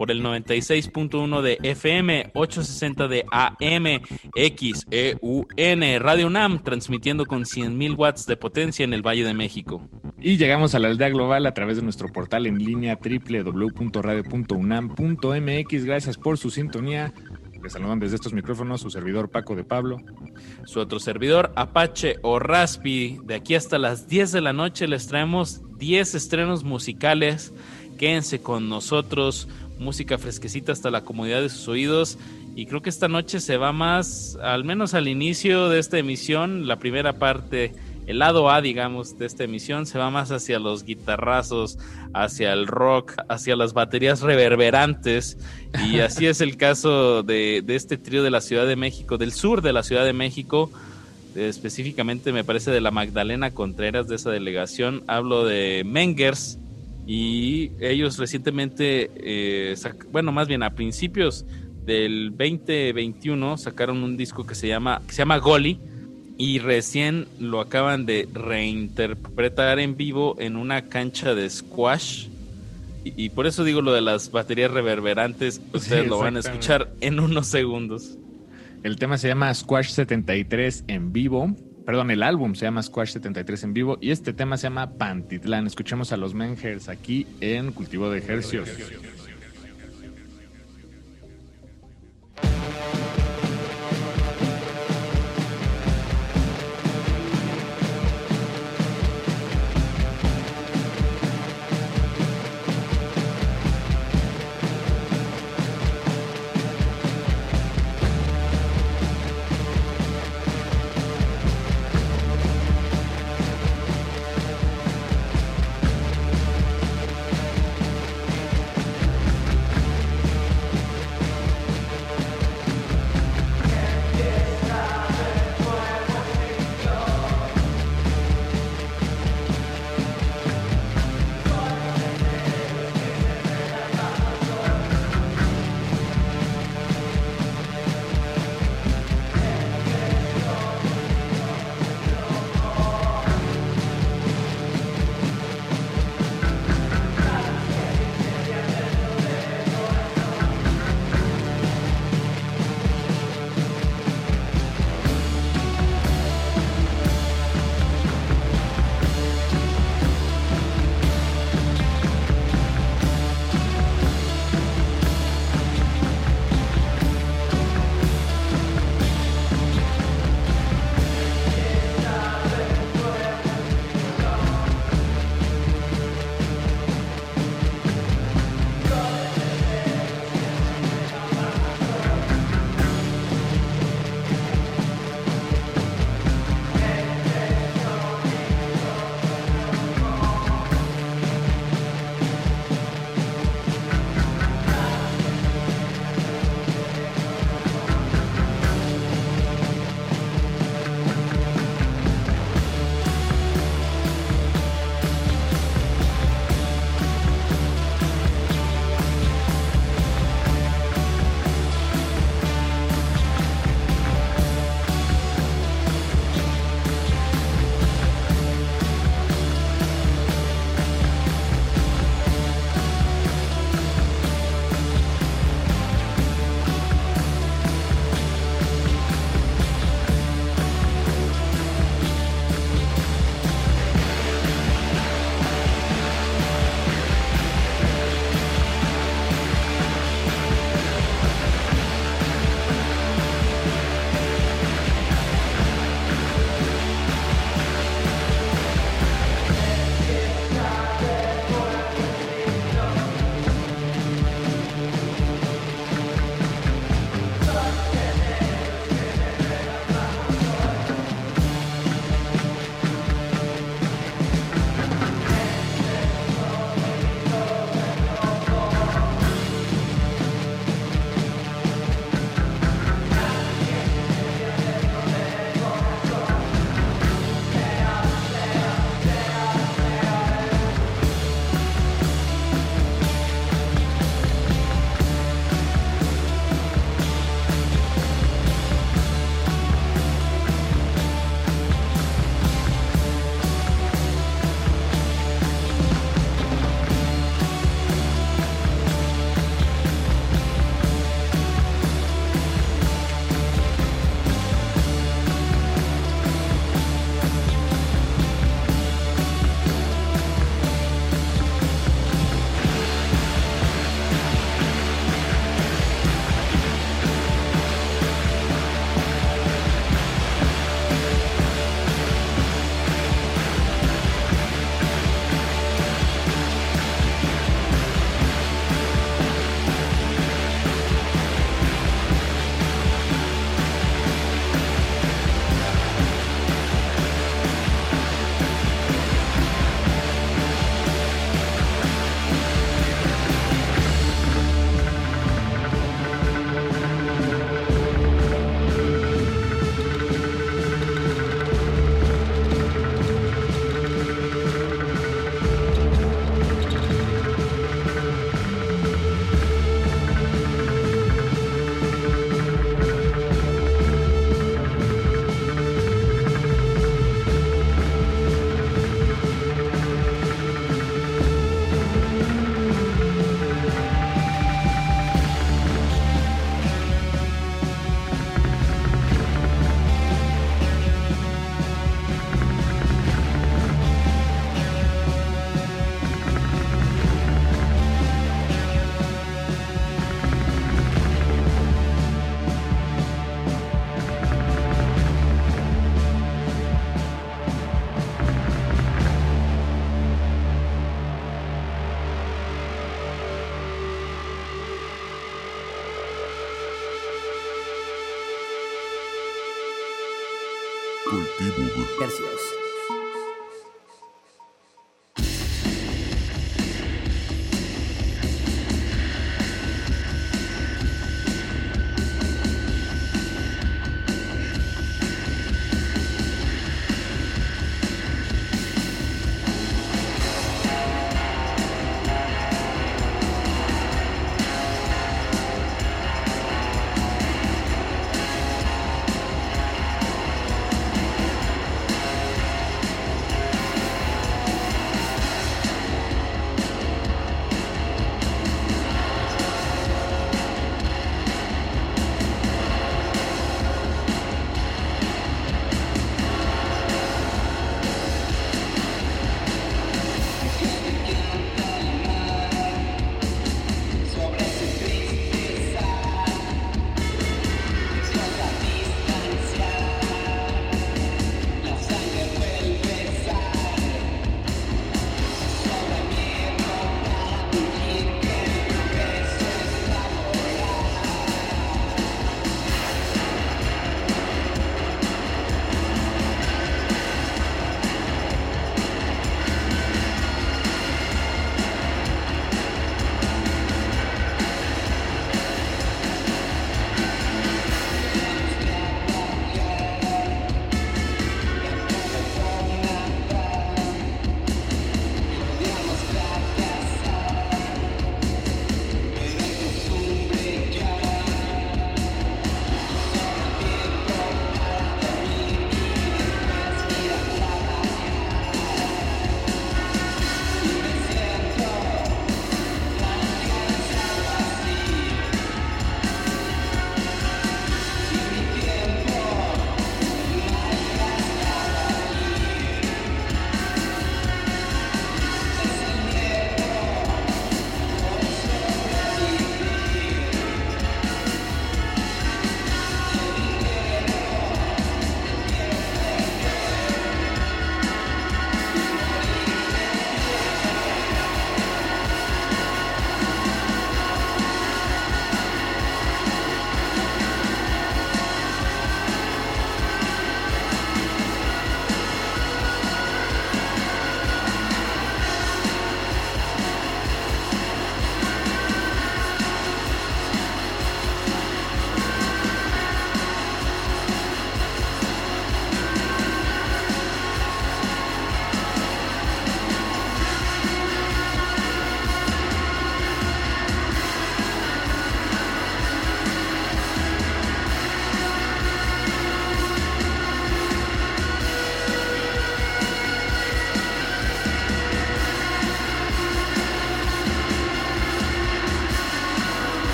por el 96.1 de FM, 860 de AM, XEUN, Radio UNAM, transmitiendo con 100.000 watts de potencia en el Valle de México. Y llegamos a la aldea global a través de nuestro portal en línea www.radio.unam.mx. Gracias por su sintonía. Les saludan desde estos micrófonos su servidor Paco de Pablo. Su otro servidor Apache o Raspi. De aquí hasta las 10 de la noche les traemos 10 estrenos musicales. Quédense con nosotros música fresquecita hasta la comodidad de sus oídos. Y creo que esta noche se va más, al menos al inicio de esta emisión, la primera parte, el lado A, digamos, de esta emisión, se va más hacia los guitarrazos, hacia el rock, hacia las baterías reverberantes. Y así es el caso de, de este trío de la Ciudad de México, del sur de la Ciudad de México específicamente me parece de la Magdalena Contreras de esa delegación. Hablo de Mengers, y ellos recientemente, eh, bueno, más bien a principios del 2021 sacaron un disco que se llama, que se llama Goli y recién lo acaban de reinterpretar en vivo en una cancha de squash. Y, por eso digo lo de las baterías reverberantes, ustedes lo van a escuchar en unos segundos. El tema se llama Squash 73 en vivo Perdón, el álbum se llama Squash 73 en vivo y este tema se llama Pantitlán. Escuchemos a los Mengers aquí en Cultivo de Ejercicios.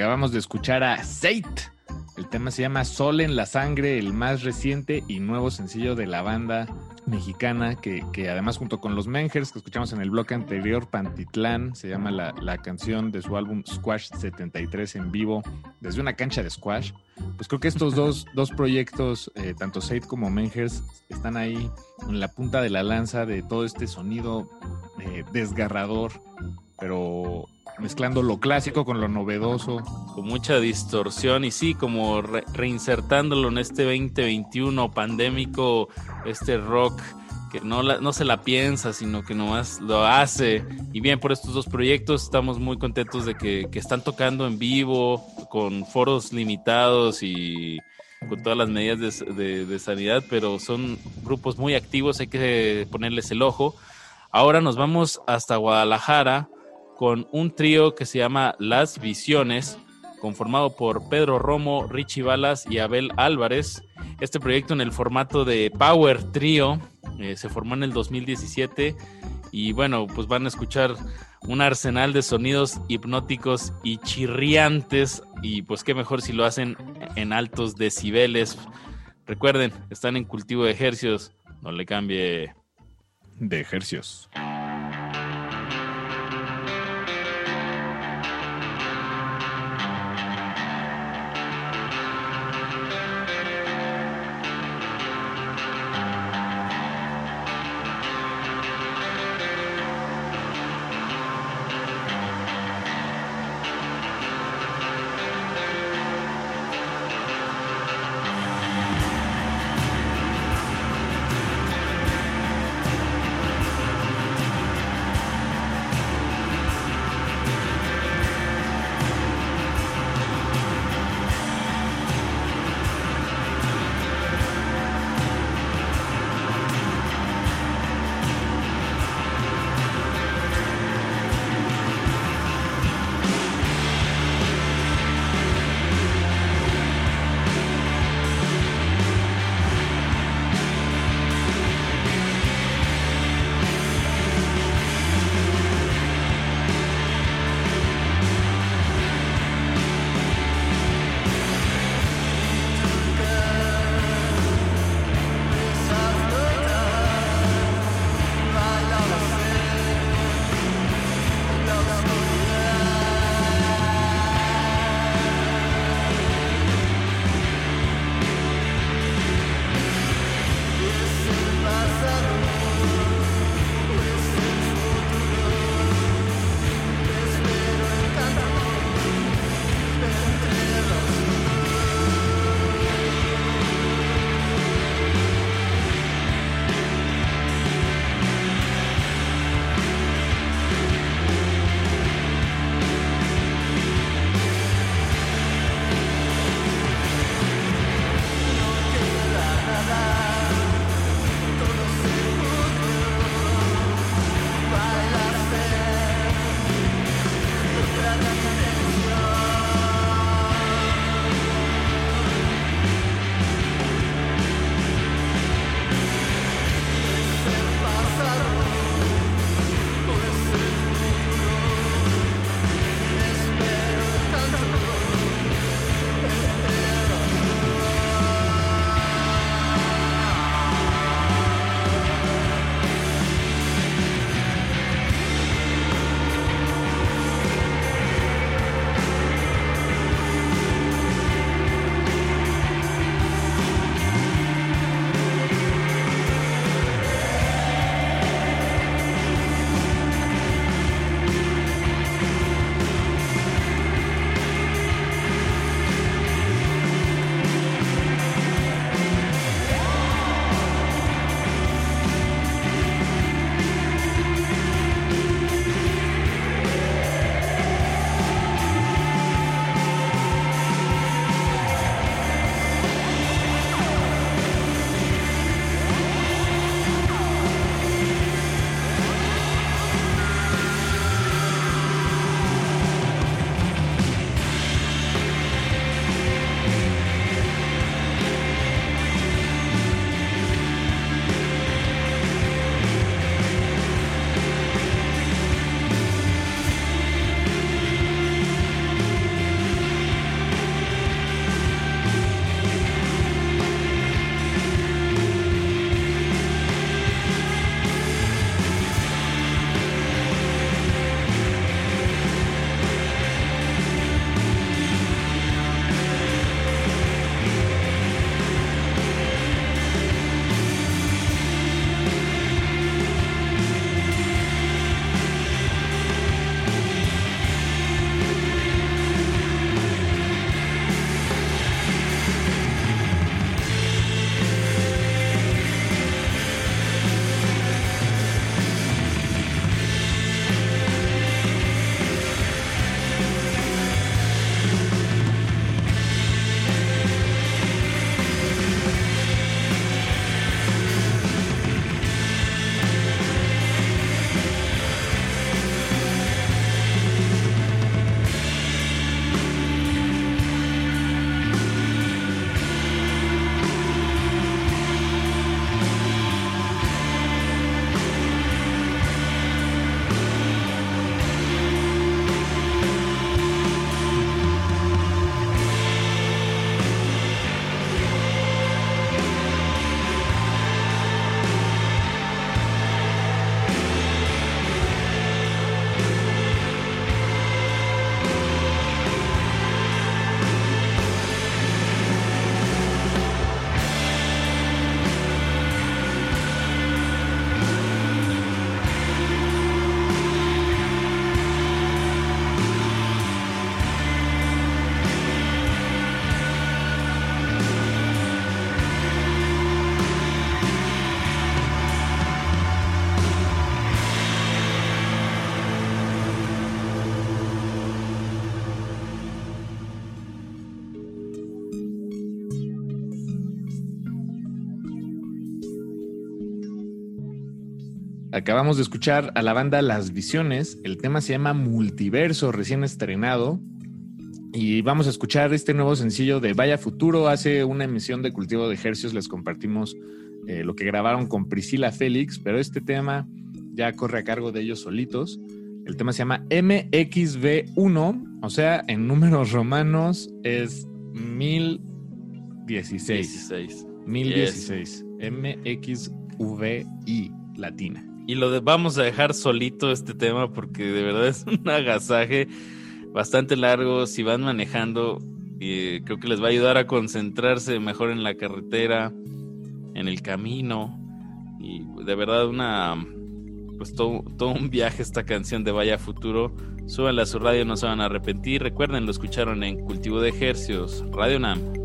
Acabamos de escuchar a Sate. El tema se llama Sol en la Sangre, el más reciente y nuevo sencillo de la banda mexicana, que, que además junto con los Mengers que escuchamos en el bloque anterior, Pantitlán, se llama la, la canción de su álbum Squash 73 en vivo, desde una cancha de squash. Pues creo que estos dos, dos proyectos, eh, tanto Sate como Mengers, están ahí en la punta de la lanza de todo este sonido eh, desgarrador, pero mezclando lo clásico con lo novedoso. Con mucha distorsión y sí, como re- reinsertándolo en este 2021 pandémico, este rock que no, la- no se la piensa, sino que nomás lo hace. Y bien, por estos dos proyectos estamos muy contentos de que, están tocando en vivo, con foros limitados y con todas las medidas de- de sanidad, pero son grupos muy activos, hay que ponerles el ojo. Ahora nos vamos hasta Guadalajara con un trío que se llama Las Visiones, conformado por Pedro Romo, Richie Balas y Abel Álvarez. Este proyecto en el formato de Power Trio eh, se formó en el 2017 y bueno, pues van a escuchar un arsenal de sonidos hipnóticos y chirriantes y pues qué mejor si lo hacen en altos decibeles. Recuerden, están en cultivo de ejercios, no le cambie. De ejercios. Acabamos de escuchar a la banda Las Visiones. El tema se llama Multiverso, recién estrenado. Y vamos a escuchar este nuevo sencillo de Vaya Futuro. Hace una emisión de Cultivo de Ejercios les compartimos eh, lo que grabaron con Priscila Félix, pero este tema ya corre a cargo de ellos solitos. El tema se llama MXV1, o sea, en números romanos es 1016. 16. 1016. MXVI latina. Y lo de, vamos a dejar solito este tema porque de verdad es un agasaje bastante largo. Si van manejando, eh, creo que les va a ayudar a concentrarse mejor en la carretera, en el camino. Y de verdad una pues todo, todo un viaje esta canción de Vaya Futuro. Súbanla a su radio, no se van a arrepentir. Recuerden, lo escucharon en Cultivo de Ejercios, Radio NAM.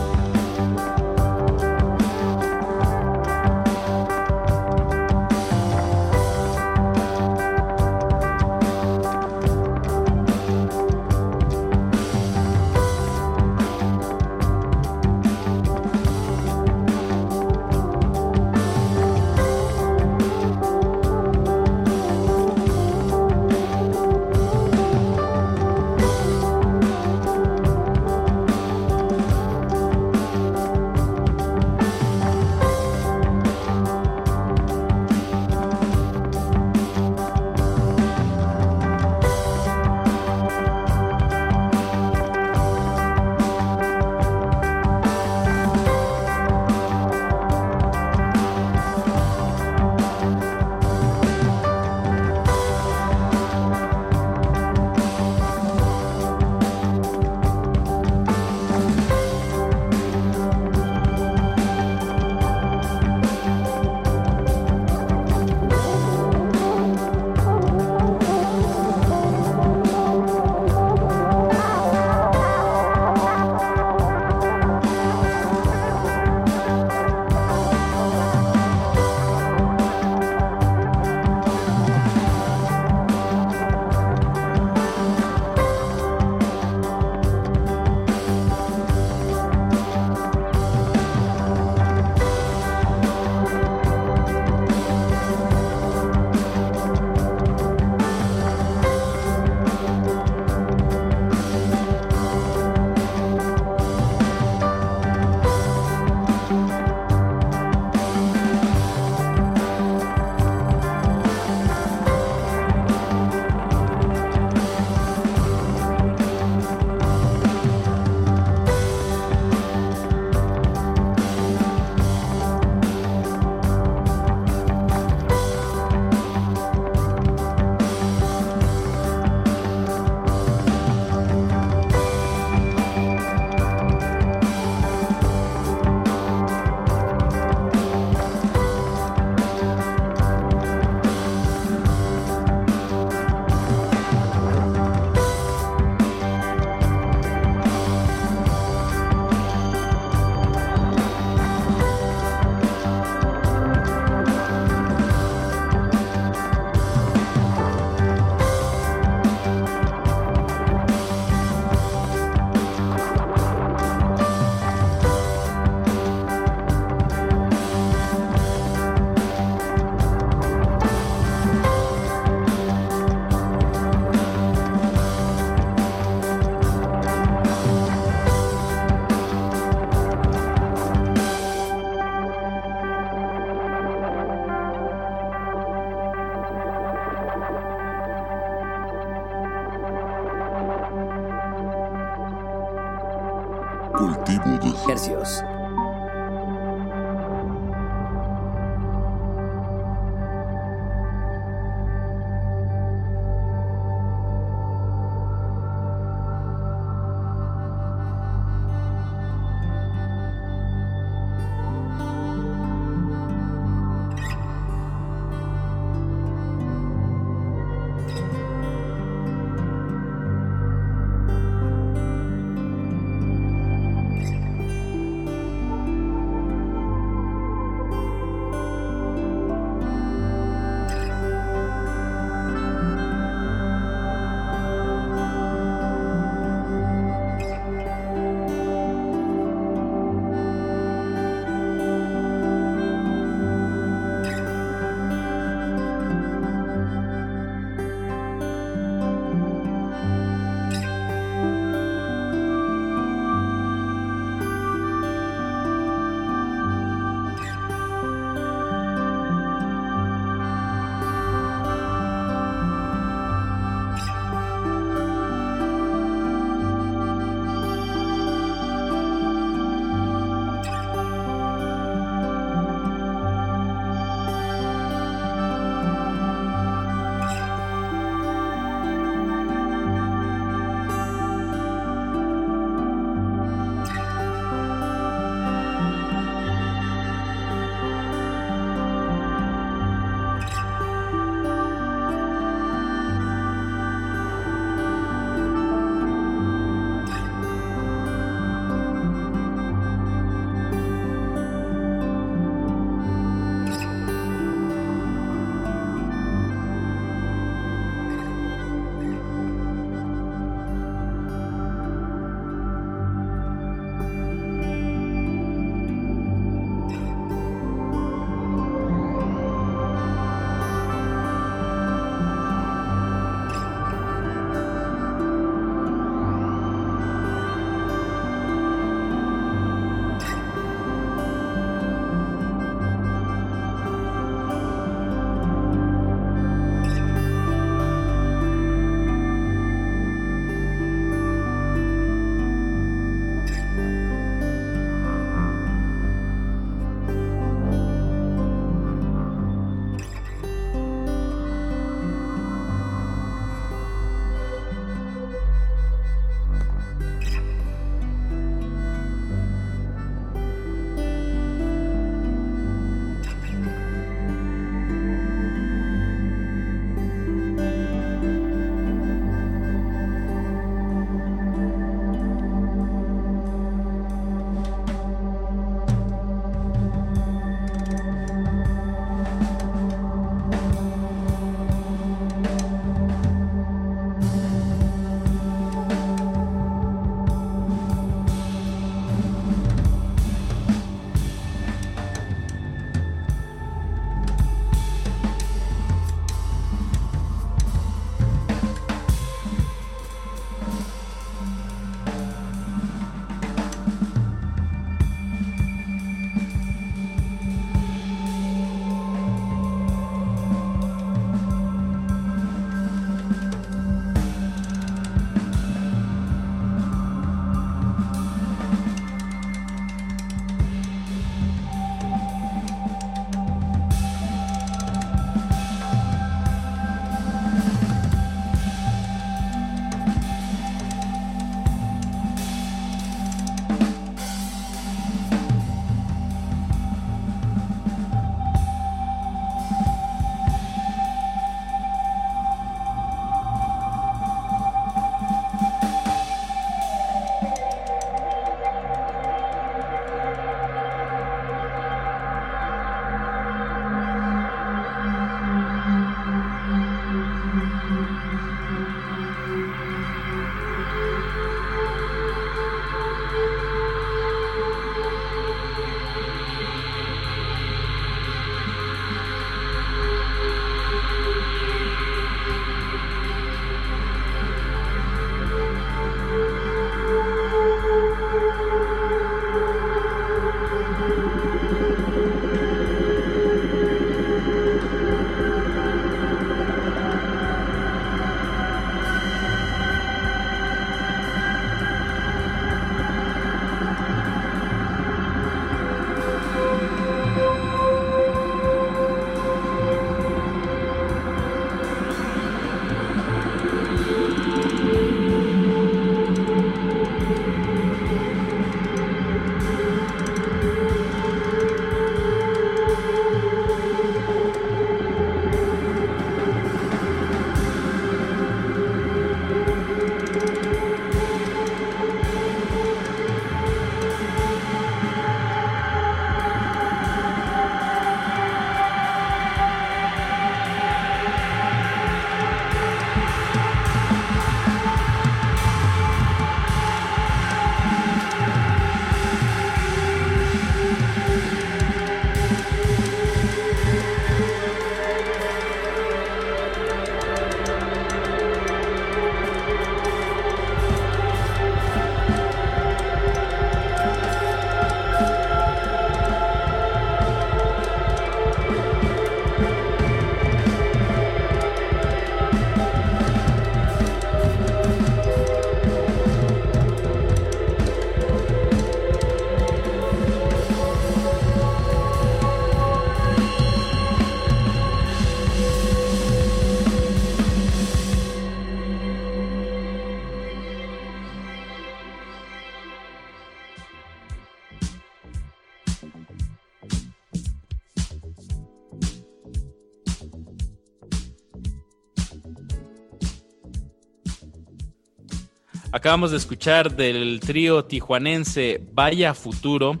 Acabamos de escuchar del trío tijuanense Vaya Futuro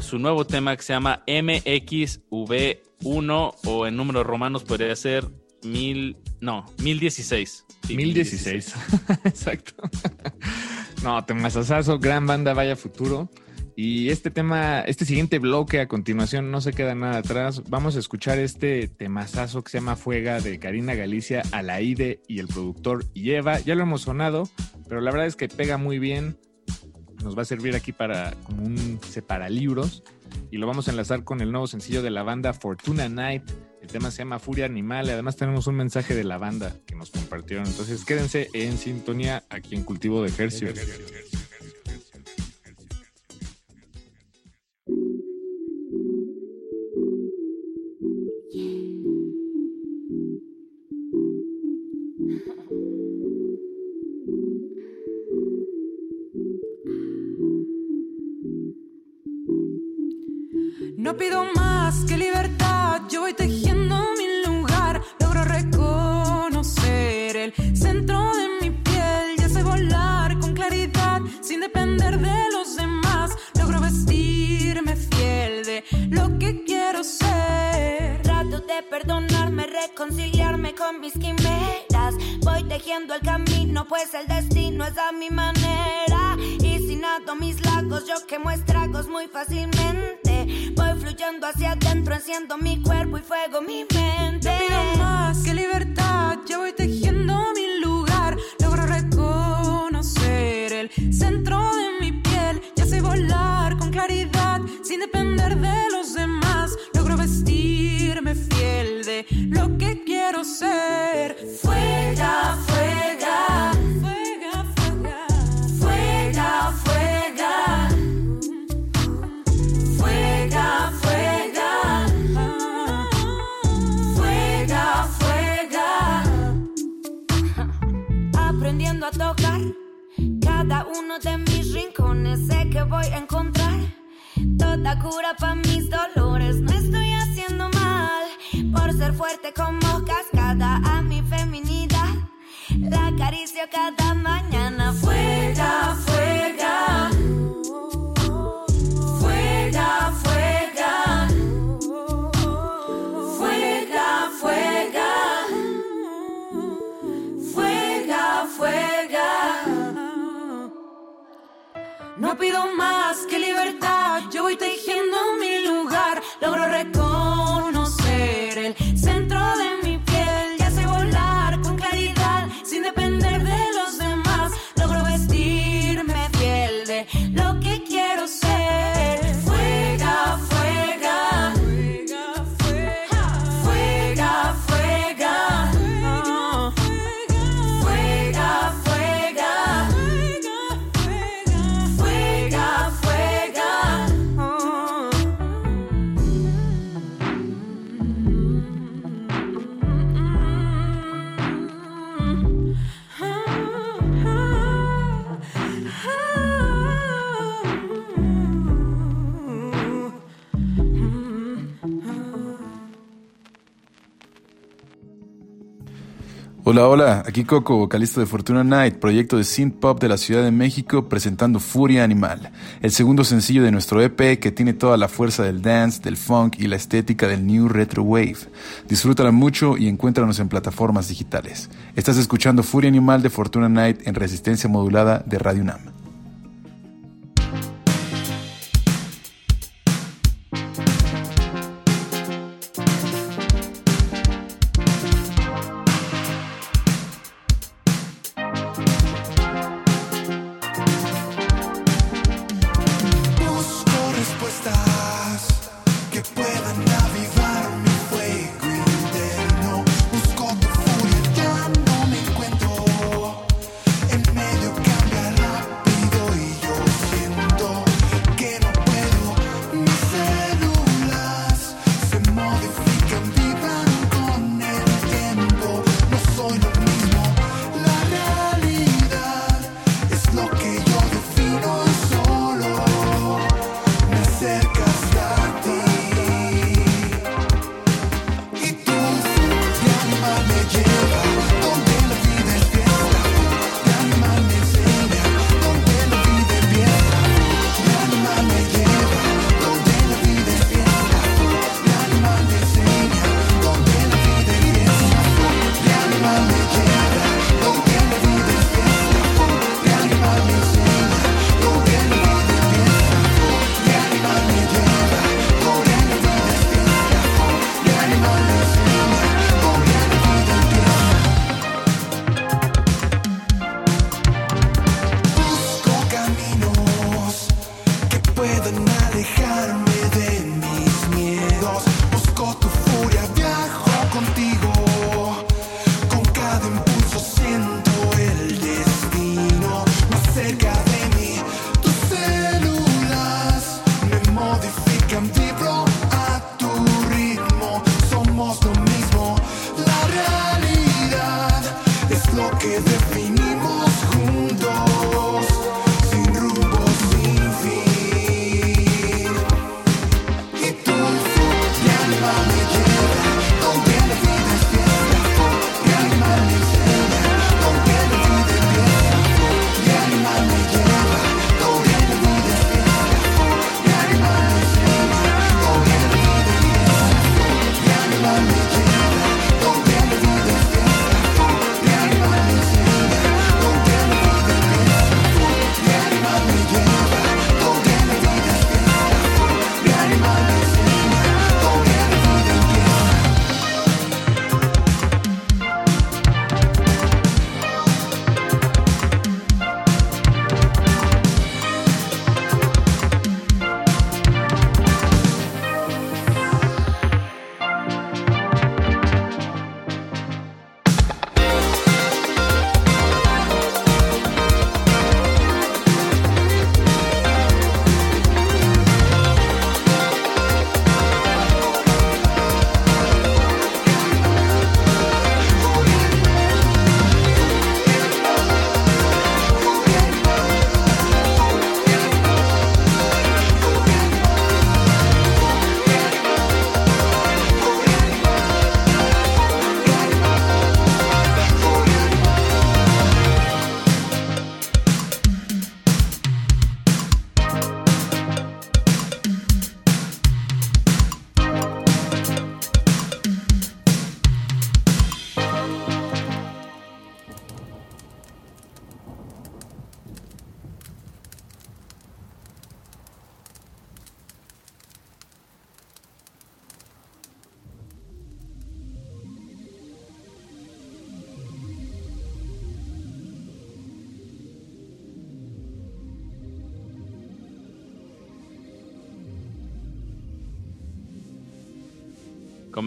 su, nuevo tema que se llama MXV1 o en números romanos podría ser mil, no, 1016. Sí, 1016. Exacto. no, temazazazo, gran banda, Vaya Futuro. Y este tema, este siguiente bloque a continuación no se queda nada atrás. Vamos a escuchar este temazazo que se llama Fuega de Karina Galicia, Alaide y el productor Lleva. Ya lo hemos sonado, pero la verdad es que pega muy bien. Nos va a servir aquí para como un separalibros. Y lo vamos a enlazar con el nuevo sencillo de la banda Fortuna Night. El tema se llama Furia Animal. Y además tenemos un mensaje de la banda que nos compartieron. Entonces quédense en sintonía aquí en Cultivo de Ejercicios. Más que libertad, yo voy tejiendo mi lugar, logro reconocer el centro de mi piel, ya sé volar con claridad, sin depender de los demás, logro vestirme fiel de lo que quiero ser. Trato de perdonarme, reconciliarme con mis quimeras, voy tejiendo el camino, pues el destino es a mi manera, y sin ato mis lagos, yo quemo estragos muy fácilmente. Voy fluyendo hacia adentro, enciendo mi cuerpo y fuego mi mente. No pido más que libertad, yo voy tejiendo mi lugar. Logro reconocer el centro de mi piel. Ya sé volar con claridad, sin depender de los demás. Logro vestirme fiel de lo que quiero ser. Fuega, de mis rincones. Sé que voy a encontrar toda cura para mis dolores. No estoy haciendo mal por ser fuerte como cascada a mi feminidad. La acaricio cada mañana. Fuega, fuega. No pido más que libertad, yo voy tejiendo Hola, hola, aquí Coco, vocalista de Fortuna Night, proyecto de synth pop de la Ciudad de México, presentando Furia Animal, el segundo sencillo de nuestro EP que tiene toda la fuerza del dance, del funk y la estética del new retro wave. Disfrútala mucho y encuéntranos en plataformas digitales. Estás escuchando Furia Animal de Fortuna Night en resistencia modulada de Radio UNAM.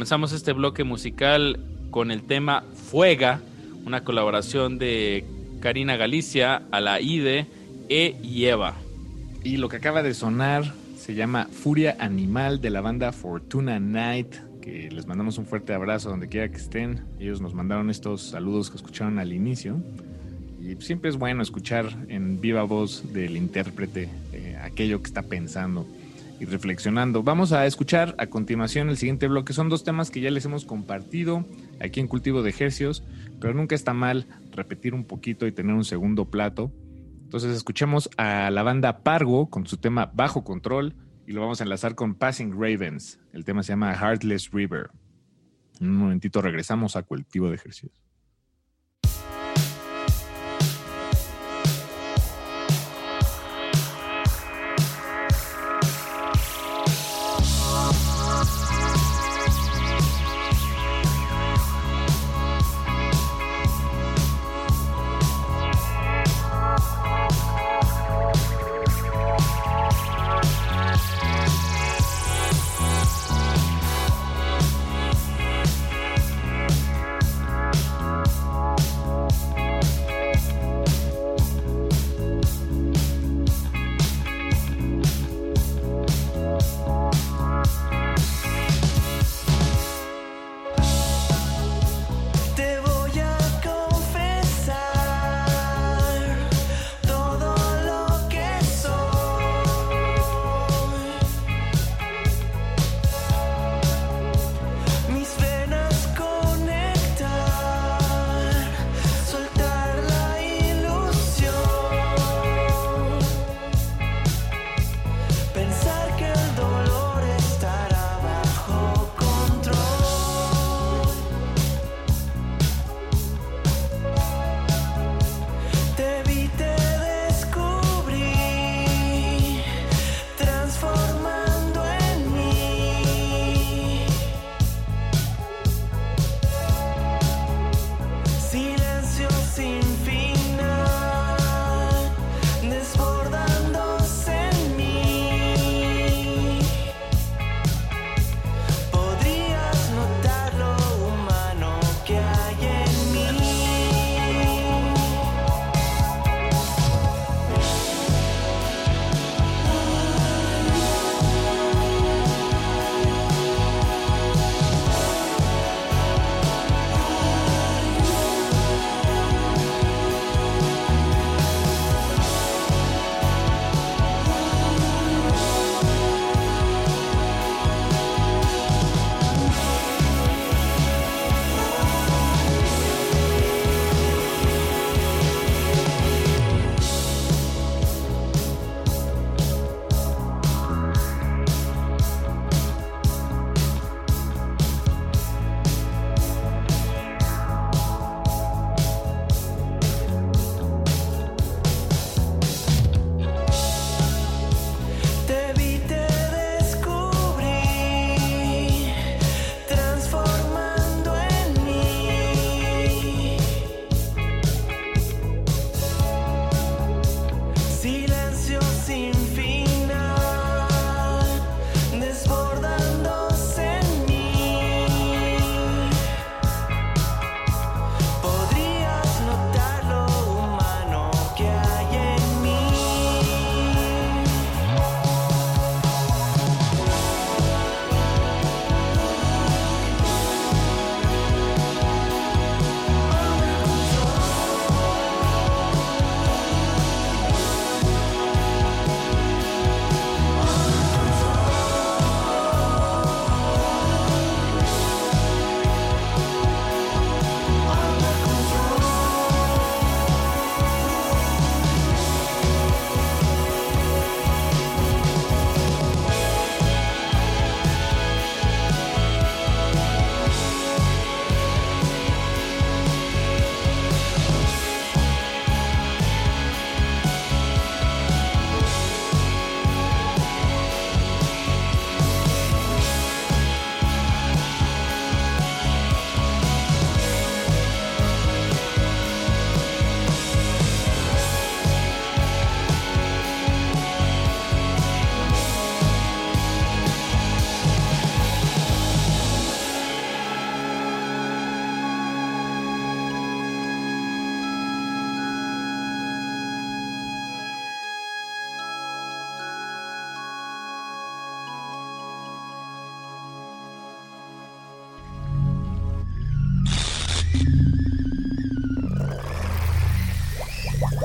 Comenzamos este bloque musical con el tema Fuega, una colaboración de Karina Galicia, Alaide E y Eva. Y lo que acaba de sonar se llama Furia Animal de la banda Fortuna Night, que les mandamos un fuerte abrazo donde quiera que estén. Ellos nos mandaron estos saludos que escucharon al inicio. Y siempre es bueno escuchar en viva voz del intérprete eh, aquello que está pensando y reflexionando. Vamos a escuchar a continuación el siguiente bloque. Son dos temas que ya les hemos compartido aquí en Cultivo de Ejercios, pero nunca está mal repetir un poquito y tener un segundo plato. Entonces escuchemos a la banda Pargo con su tema Bajo Control y lo vamos a enlazar con Passing Ravens. El tema se llama Heartless River. En un momentito regresamos a Cultivo de Ejercicios.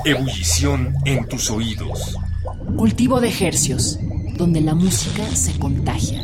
Ebullición en tus oídos. Cultivo de ejercios, donde la música se contagia.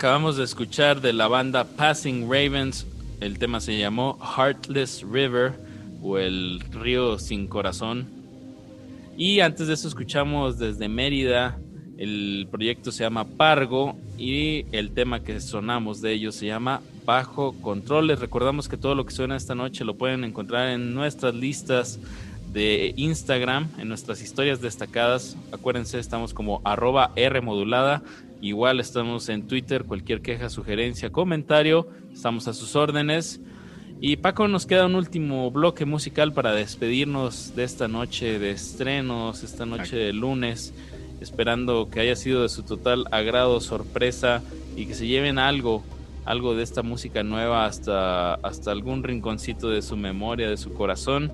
Acabamos de escuchar de la banda Passing Ravens. El tema se llamó Heartless River o el río sin corazón. Y antes de eso escuchamos desde Mérida. El proyecto se llama Pargo y el tema que sonamos de ellos se llama Bajo Control. Les recordamos que todo lo que suena esta noche lo pueden encontrar en nuestras listas de Instagram, en nuestras historias destacadas. Acuérdense, estamos como arroba R modulada. Igual estamos en Twitter, cualquier queja, sugerencia, comentario, estamos a sus órdenes. Y Paco, nos queda un último bloque musical para despedirnos de esta noche de estrenos, esta noche de lunes, esperando que haya sido de su total agrado, sorpresa y que se lleven algo, algo de esta música nueva hasta, hasta algún rinconcito de su memoria, de su corazón.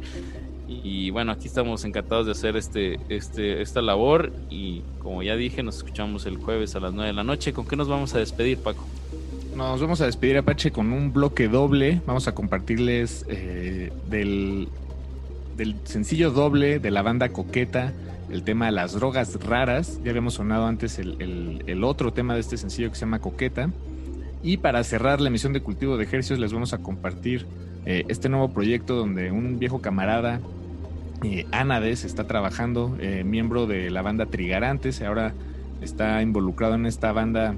Y bueno, aquí estamos encantados de hacer este, este, esta labor y como ya dije, nos escuchamos el jueves a las 9 de la noche. ¿Con qué nos vamos a despedir, Paco? Nos vamos a despedir, Apache, con un bloque doble. Vamos a compartirles eh, del, del sencillo doble de la banda Coqueta, el tema de las drogas raras. Ya habíamos sonado antes el, el- el otro tema de este sencillo que se llama Coqueta. Y para cerrar la emisión de Cultivo de Ejercicios les vamos a compartir eh, este nuevo proyecto donde un viejo camarada, eh, Anades, está trabajando, eh, miembro de la banda Trigarantes, ahora está involucrado en esta banda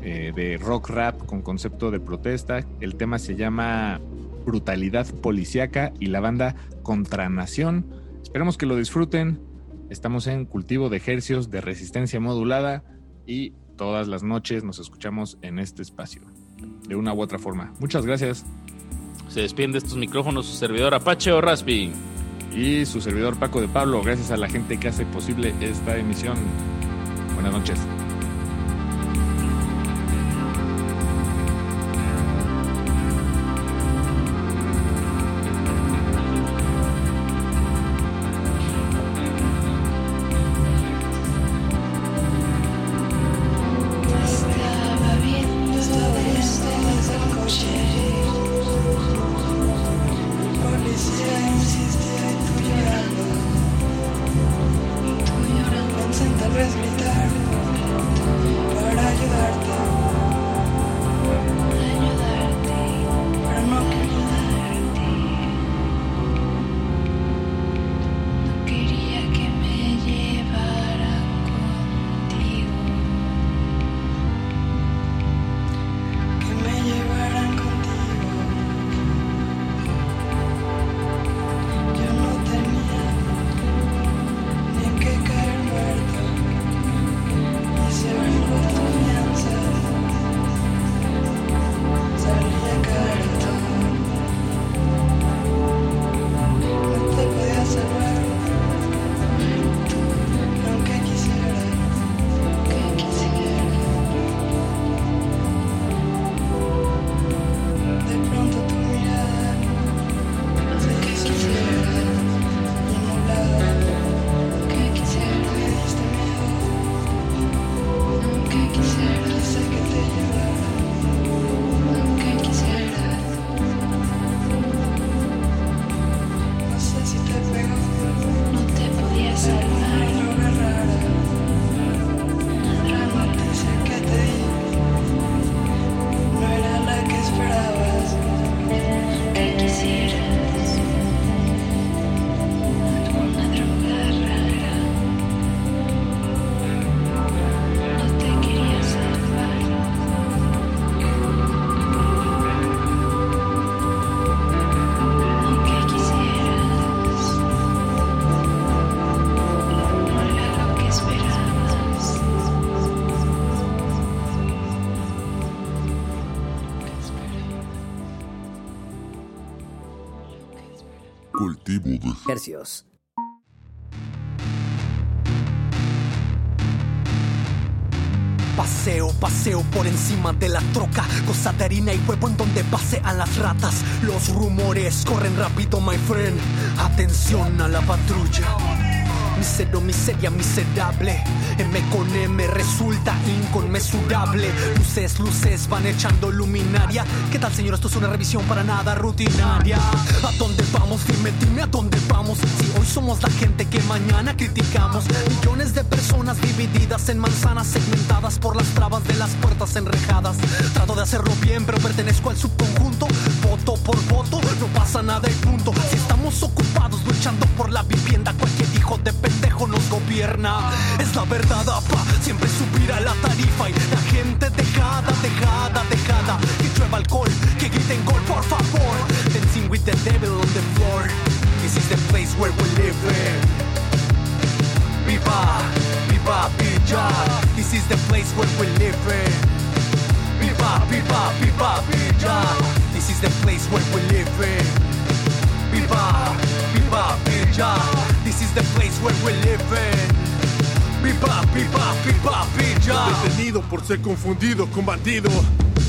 de rock rap con concepto de protesta. El tema se llama Brutalidad Policiaca y la banda Contranación. Esperamos que lo disfruten. Estamos en cultivo de ejercios de resistencia modulada y todas las noches nos escuchamos en este espacio, de una u otra forma. Muchas gracias. Se despiden de estos micrófonos su servidor Apache o Raspi. Y su servidor Paco de Pablo, gracias a la gente que hace posible esta emisión. Buenas noches. Paseo, paseo por encima de la troca Cosa de harina y huevo en donde pasean las ratas. Los rumores corren rápido, my friend. Atención a la patrulla Misero, miseria, miserable. M con M resulta inconmensurable. Luces, luces van echando luminaria. ¿Qué tal señor? Esto es una revisión para nada rutinaria. ¿A dónde vamos? Dime, dime a dónde vamos Si hoy somos la gente que mañana criticamos. Millones de personas divididas en manzanas Segmentadas por las trabas de las puertas enrejadas. Trato de hacerlo bien pero pertenezco al subconjunto. Voto por voto, no pasa nada y punto. Si estamos ocupados luchando por la vivienda Cualquier hijo de Es la verdad, apa, siempre subir a la tarifa Y la gente dejada, dejada, dejada. Que llueva alcohol, que griten gol, por favor. Dancing with the devil on the floor. This is the place where we live in. Viva, viva, villa This is the place where we live Viva, viva, viva, villa This is the place where we live Viva, viva, villa the place where we live in Detenido por ser confundido con bandido.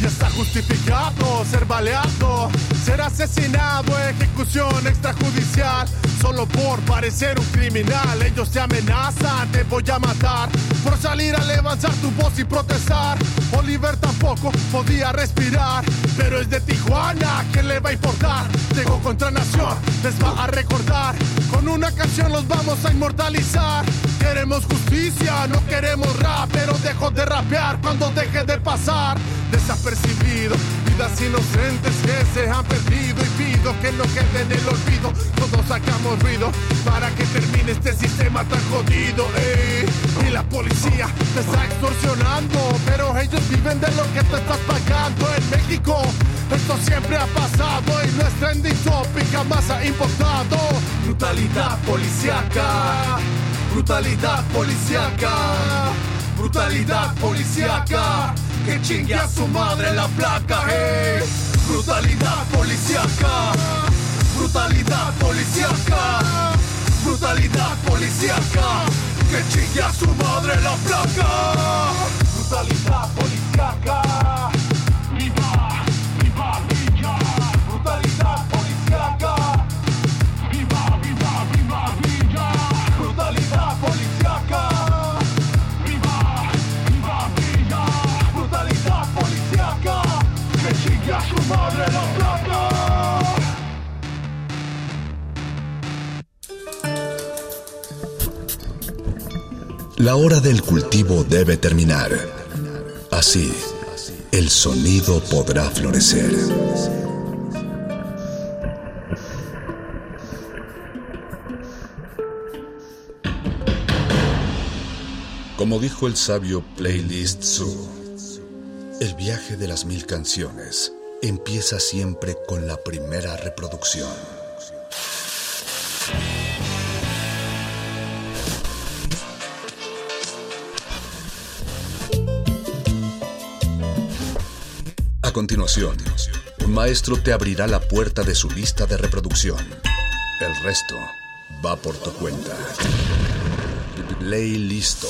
Y está justificado ser baleado. ser asesinado, ejecución extrajudicial. Solo por parecer un criminal, ellos te amenazan, te voy a matar. Por salir a levantar tu voz y protestar. Oliver tampoco podía respirar, pero es de Tijuana, ¿qué le va a importar? Llegó contra Nación, les va a recordar. Con una canción los vamos a inmortalizar. Queremos justicia, no queremos rap, pero dejo de rapear cuando deje de pasar desapercibido. Vidas inocentes que se han perdido y pido que no quede en olvido. Todos sacamos ruido para que termine este sistema tan jodido. ey. Y la policía te está extorsionando, pero ellos viven de lo que te estás pagando en México. Esto siempre ha pasado y nuestra trending topic jamás ha importado. Brutalidad policíaca, brutalidad policíaca, brutalidad policíaca. Que chingue a su madre la placa, hey. Brutalidad policíaca, brutalidad policíaca, brutalidad policíaca. Que chingue a su madre la placa. Brutalidad policíaca. La hora del cultivo debe terminar. Así, el sonido podrá florecer. Como dijo el sabio Playlist Zoo, el viaje de las mil canciones empieza siempre con la primera reproducción. A continuación, un maestro te abrirá la puerta de su lista de reproducción. El resto va por tu cuenta. Play listo.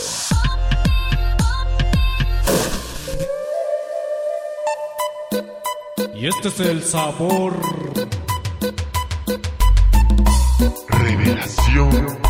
Y este es el sabor. Revelación.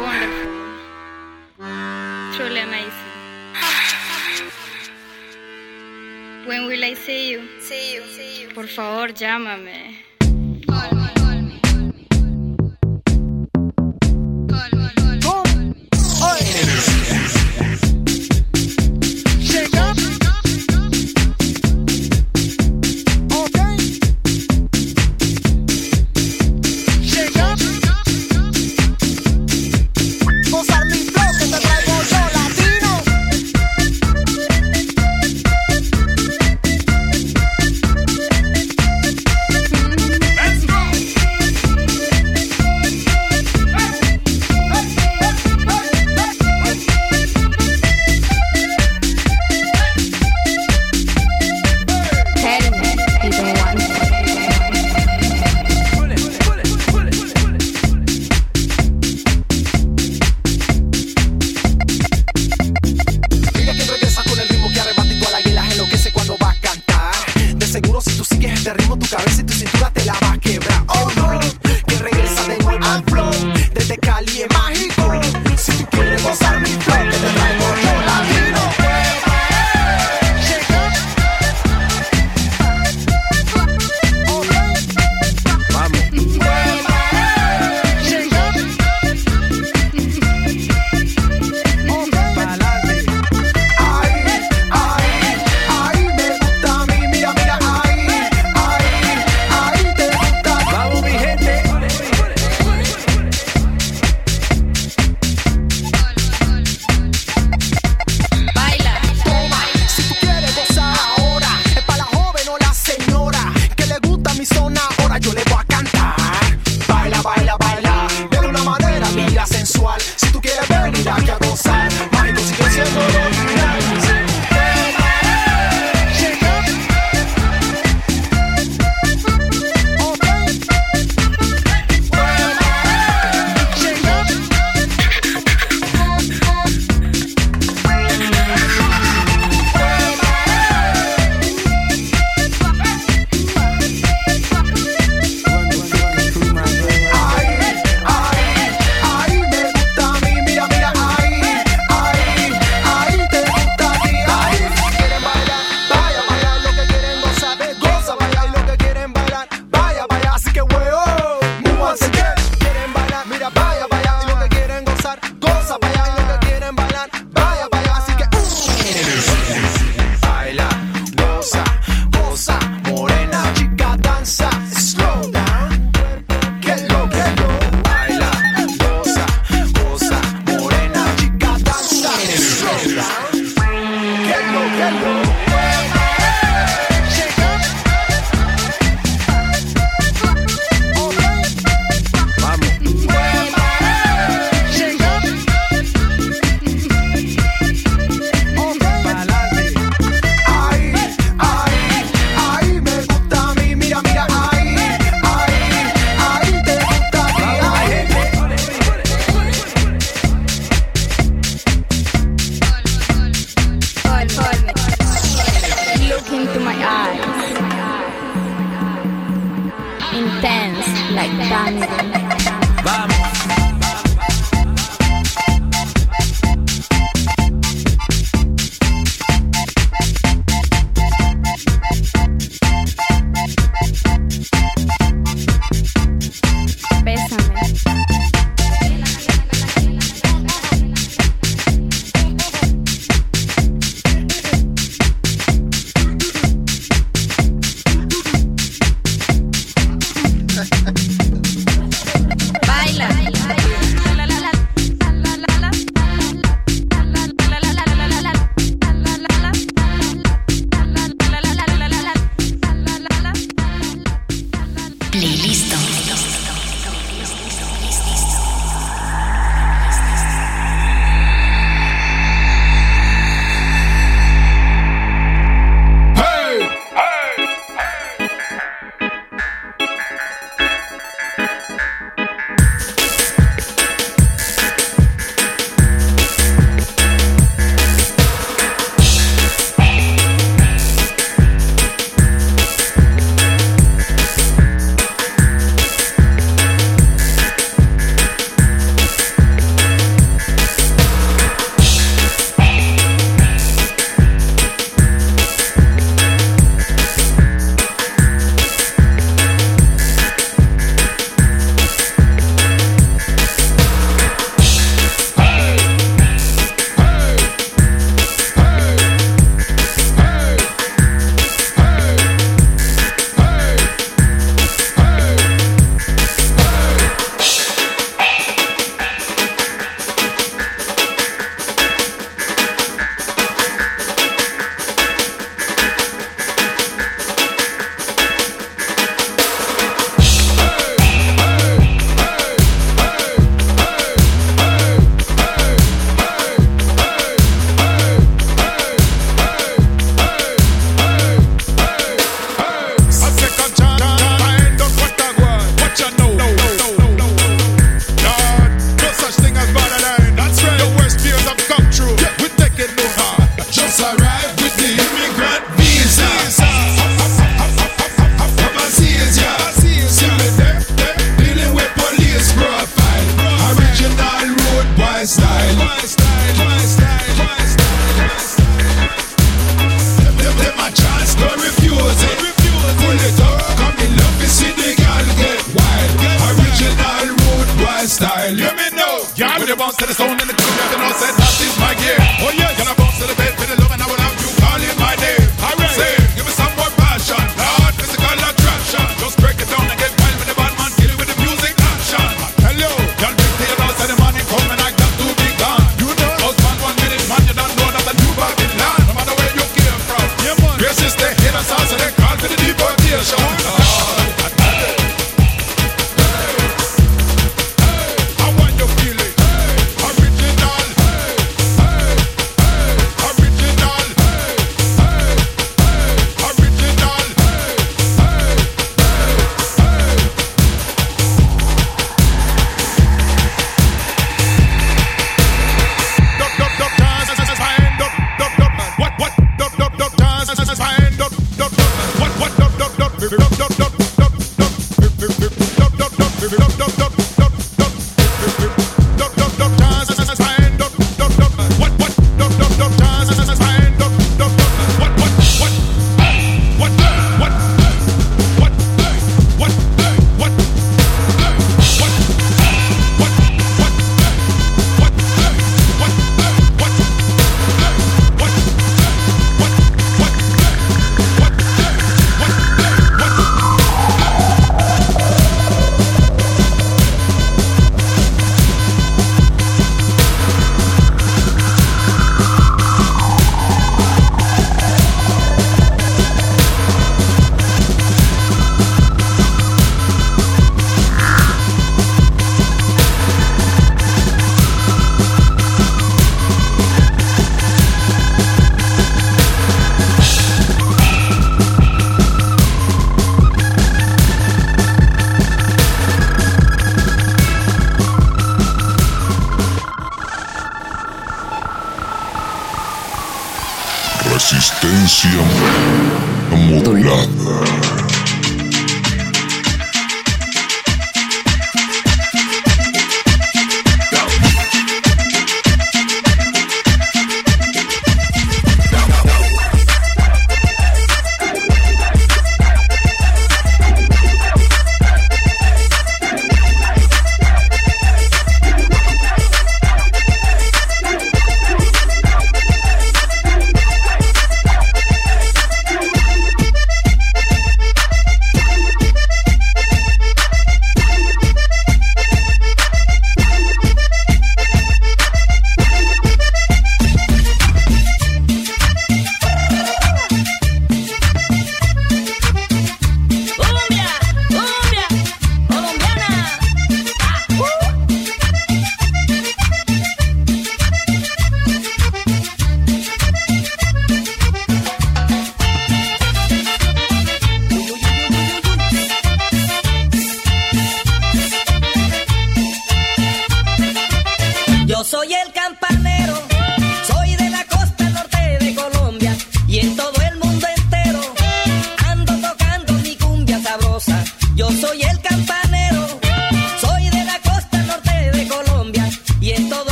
wonderful. Truly amazing. When will I see you? see you? See you. Por favor, llámame.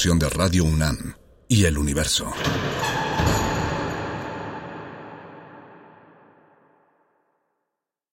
de Radio UNAM y El Universo.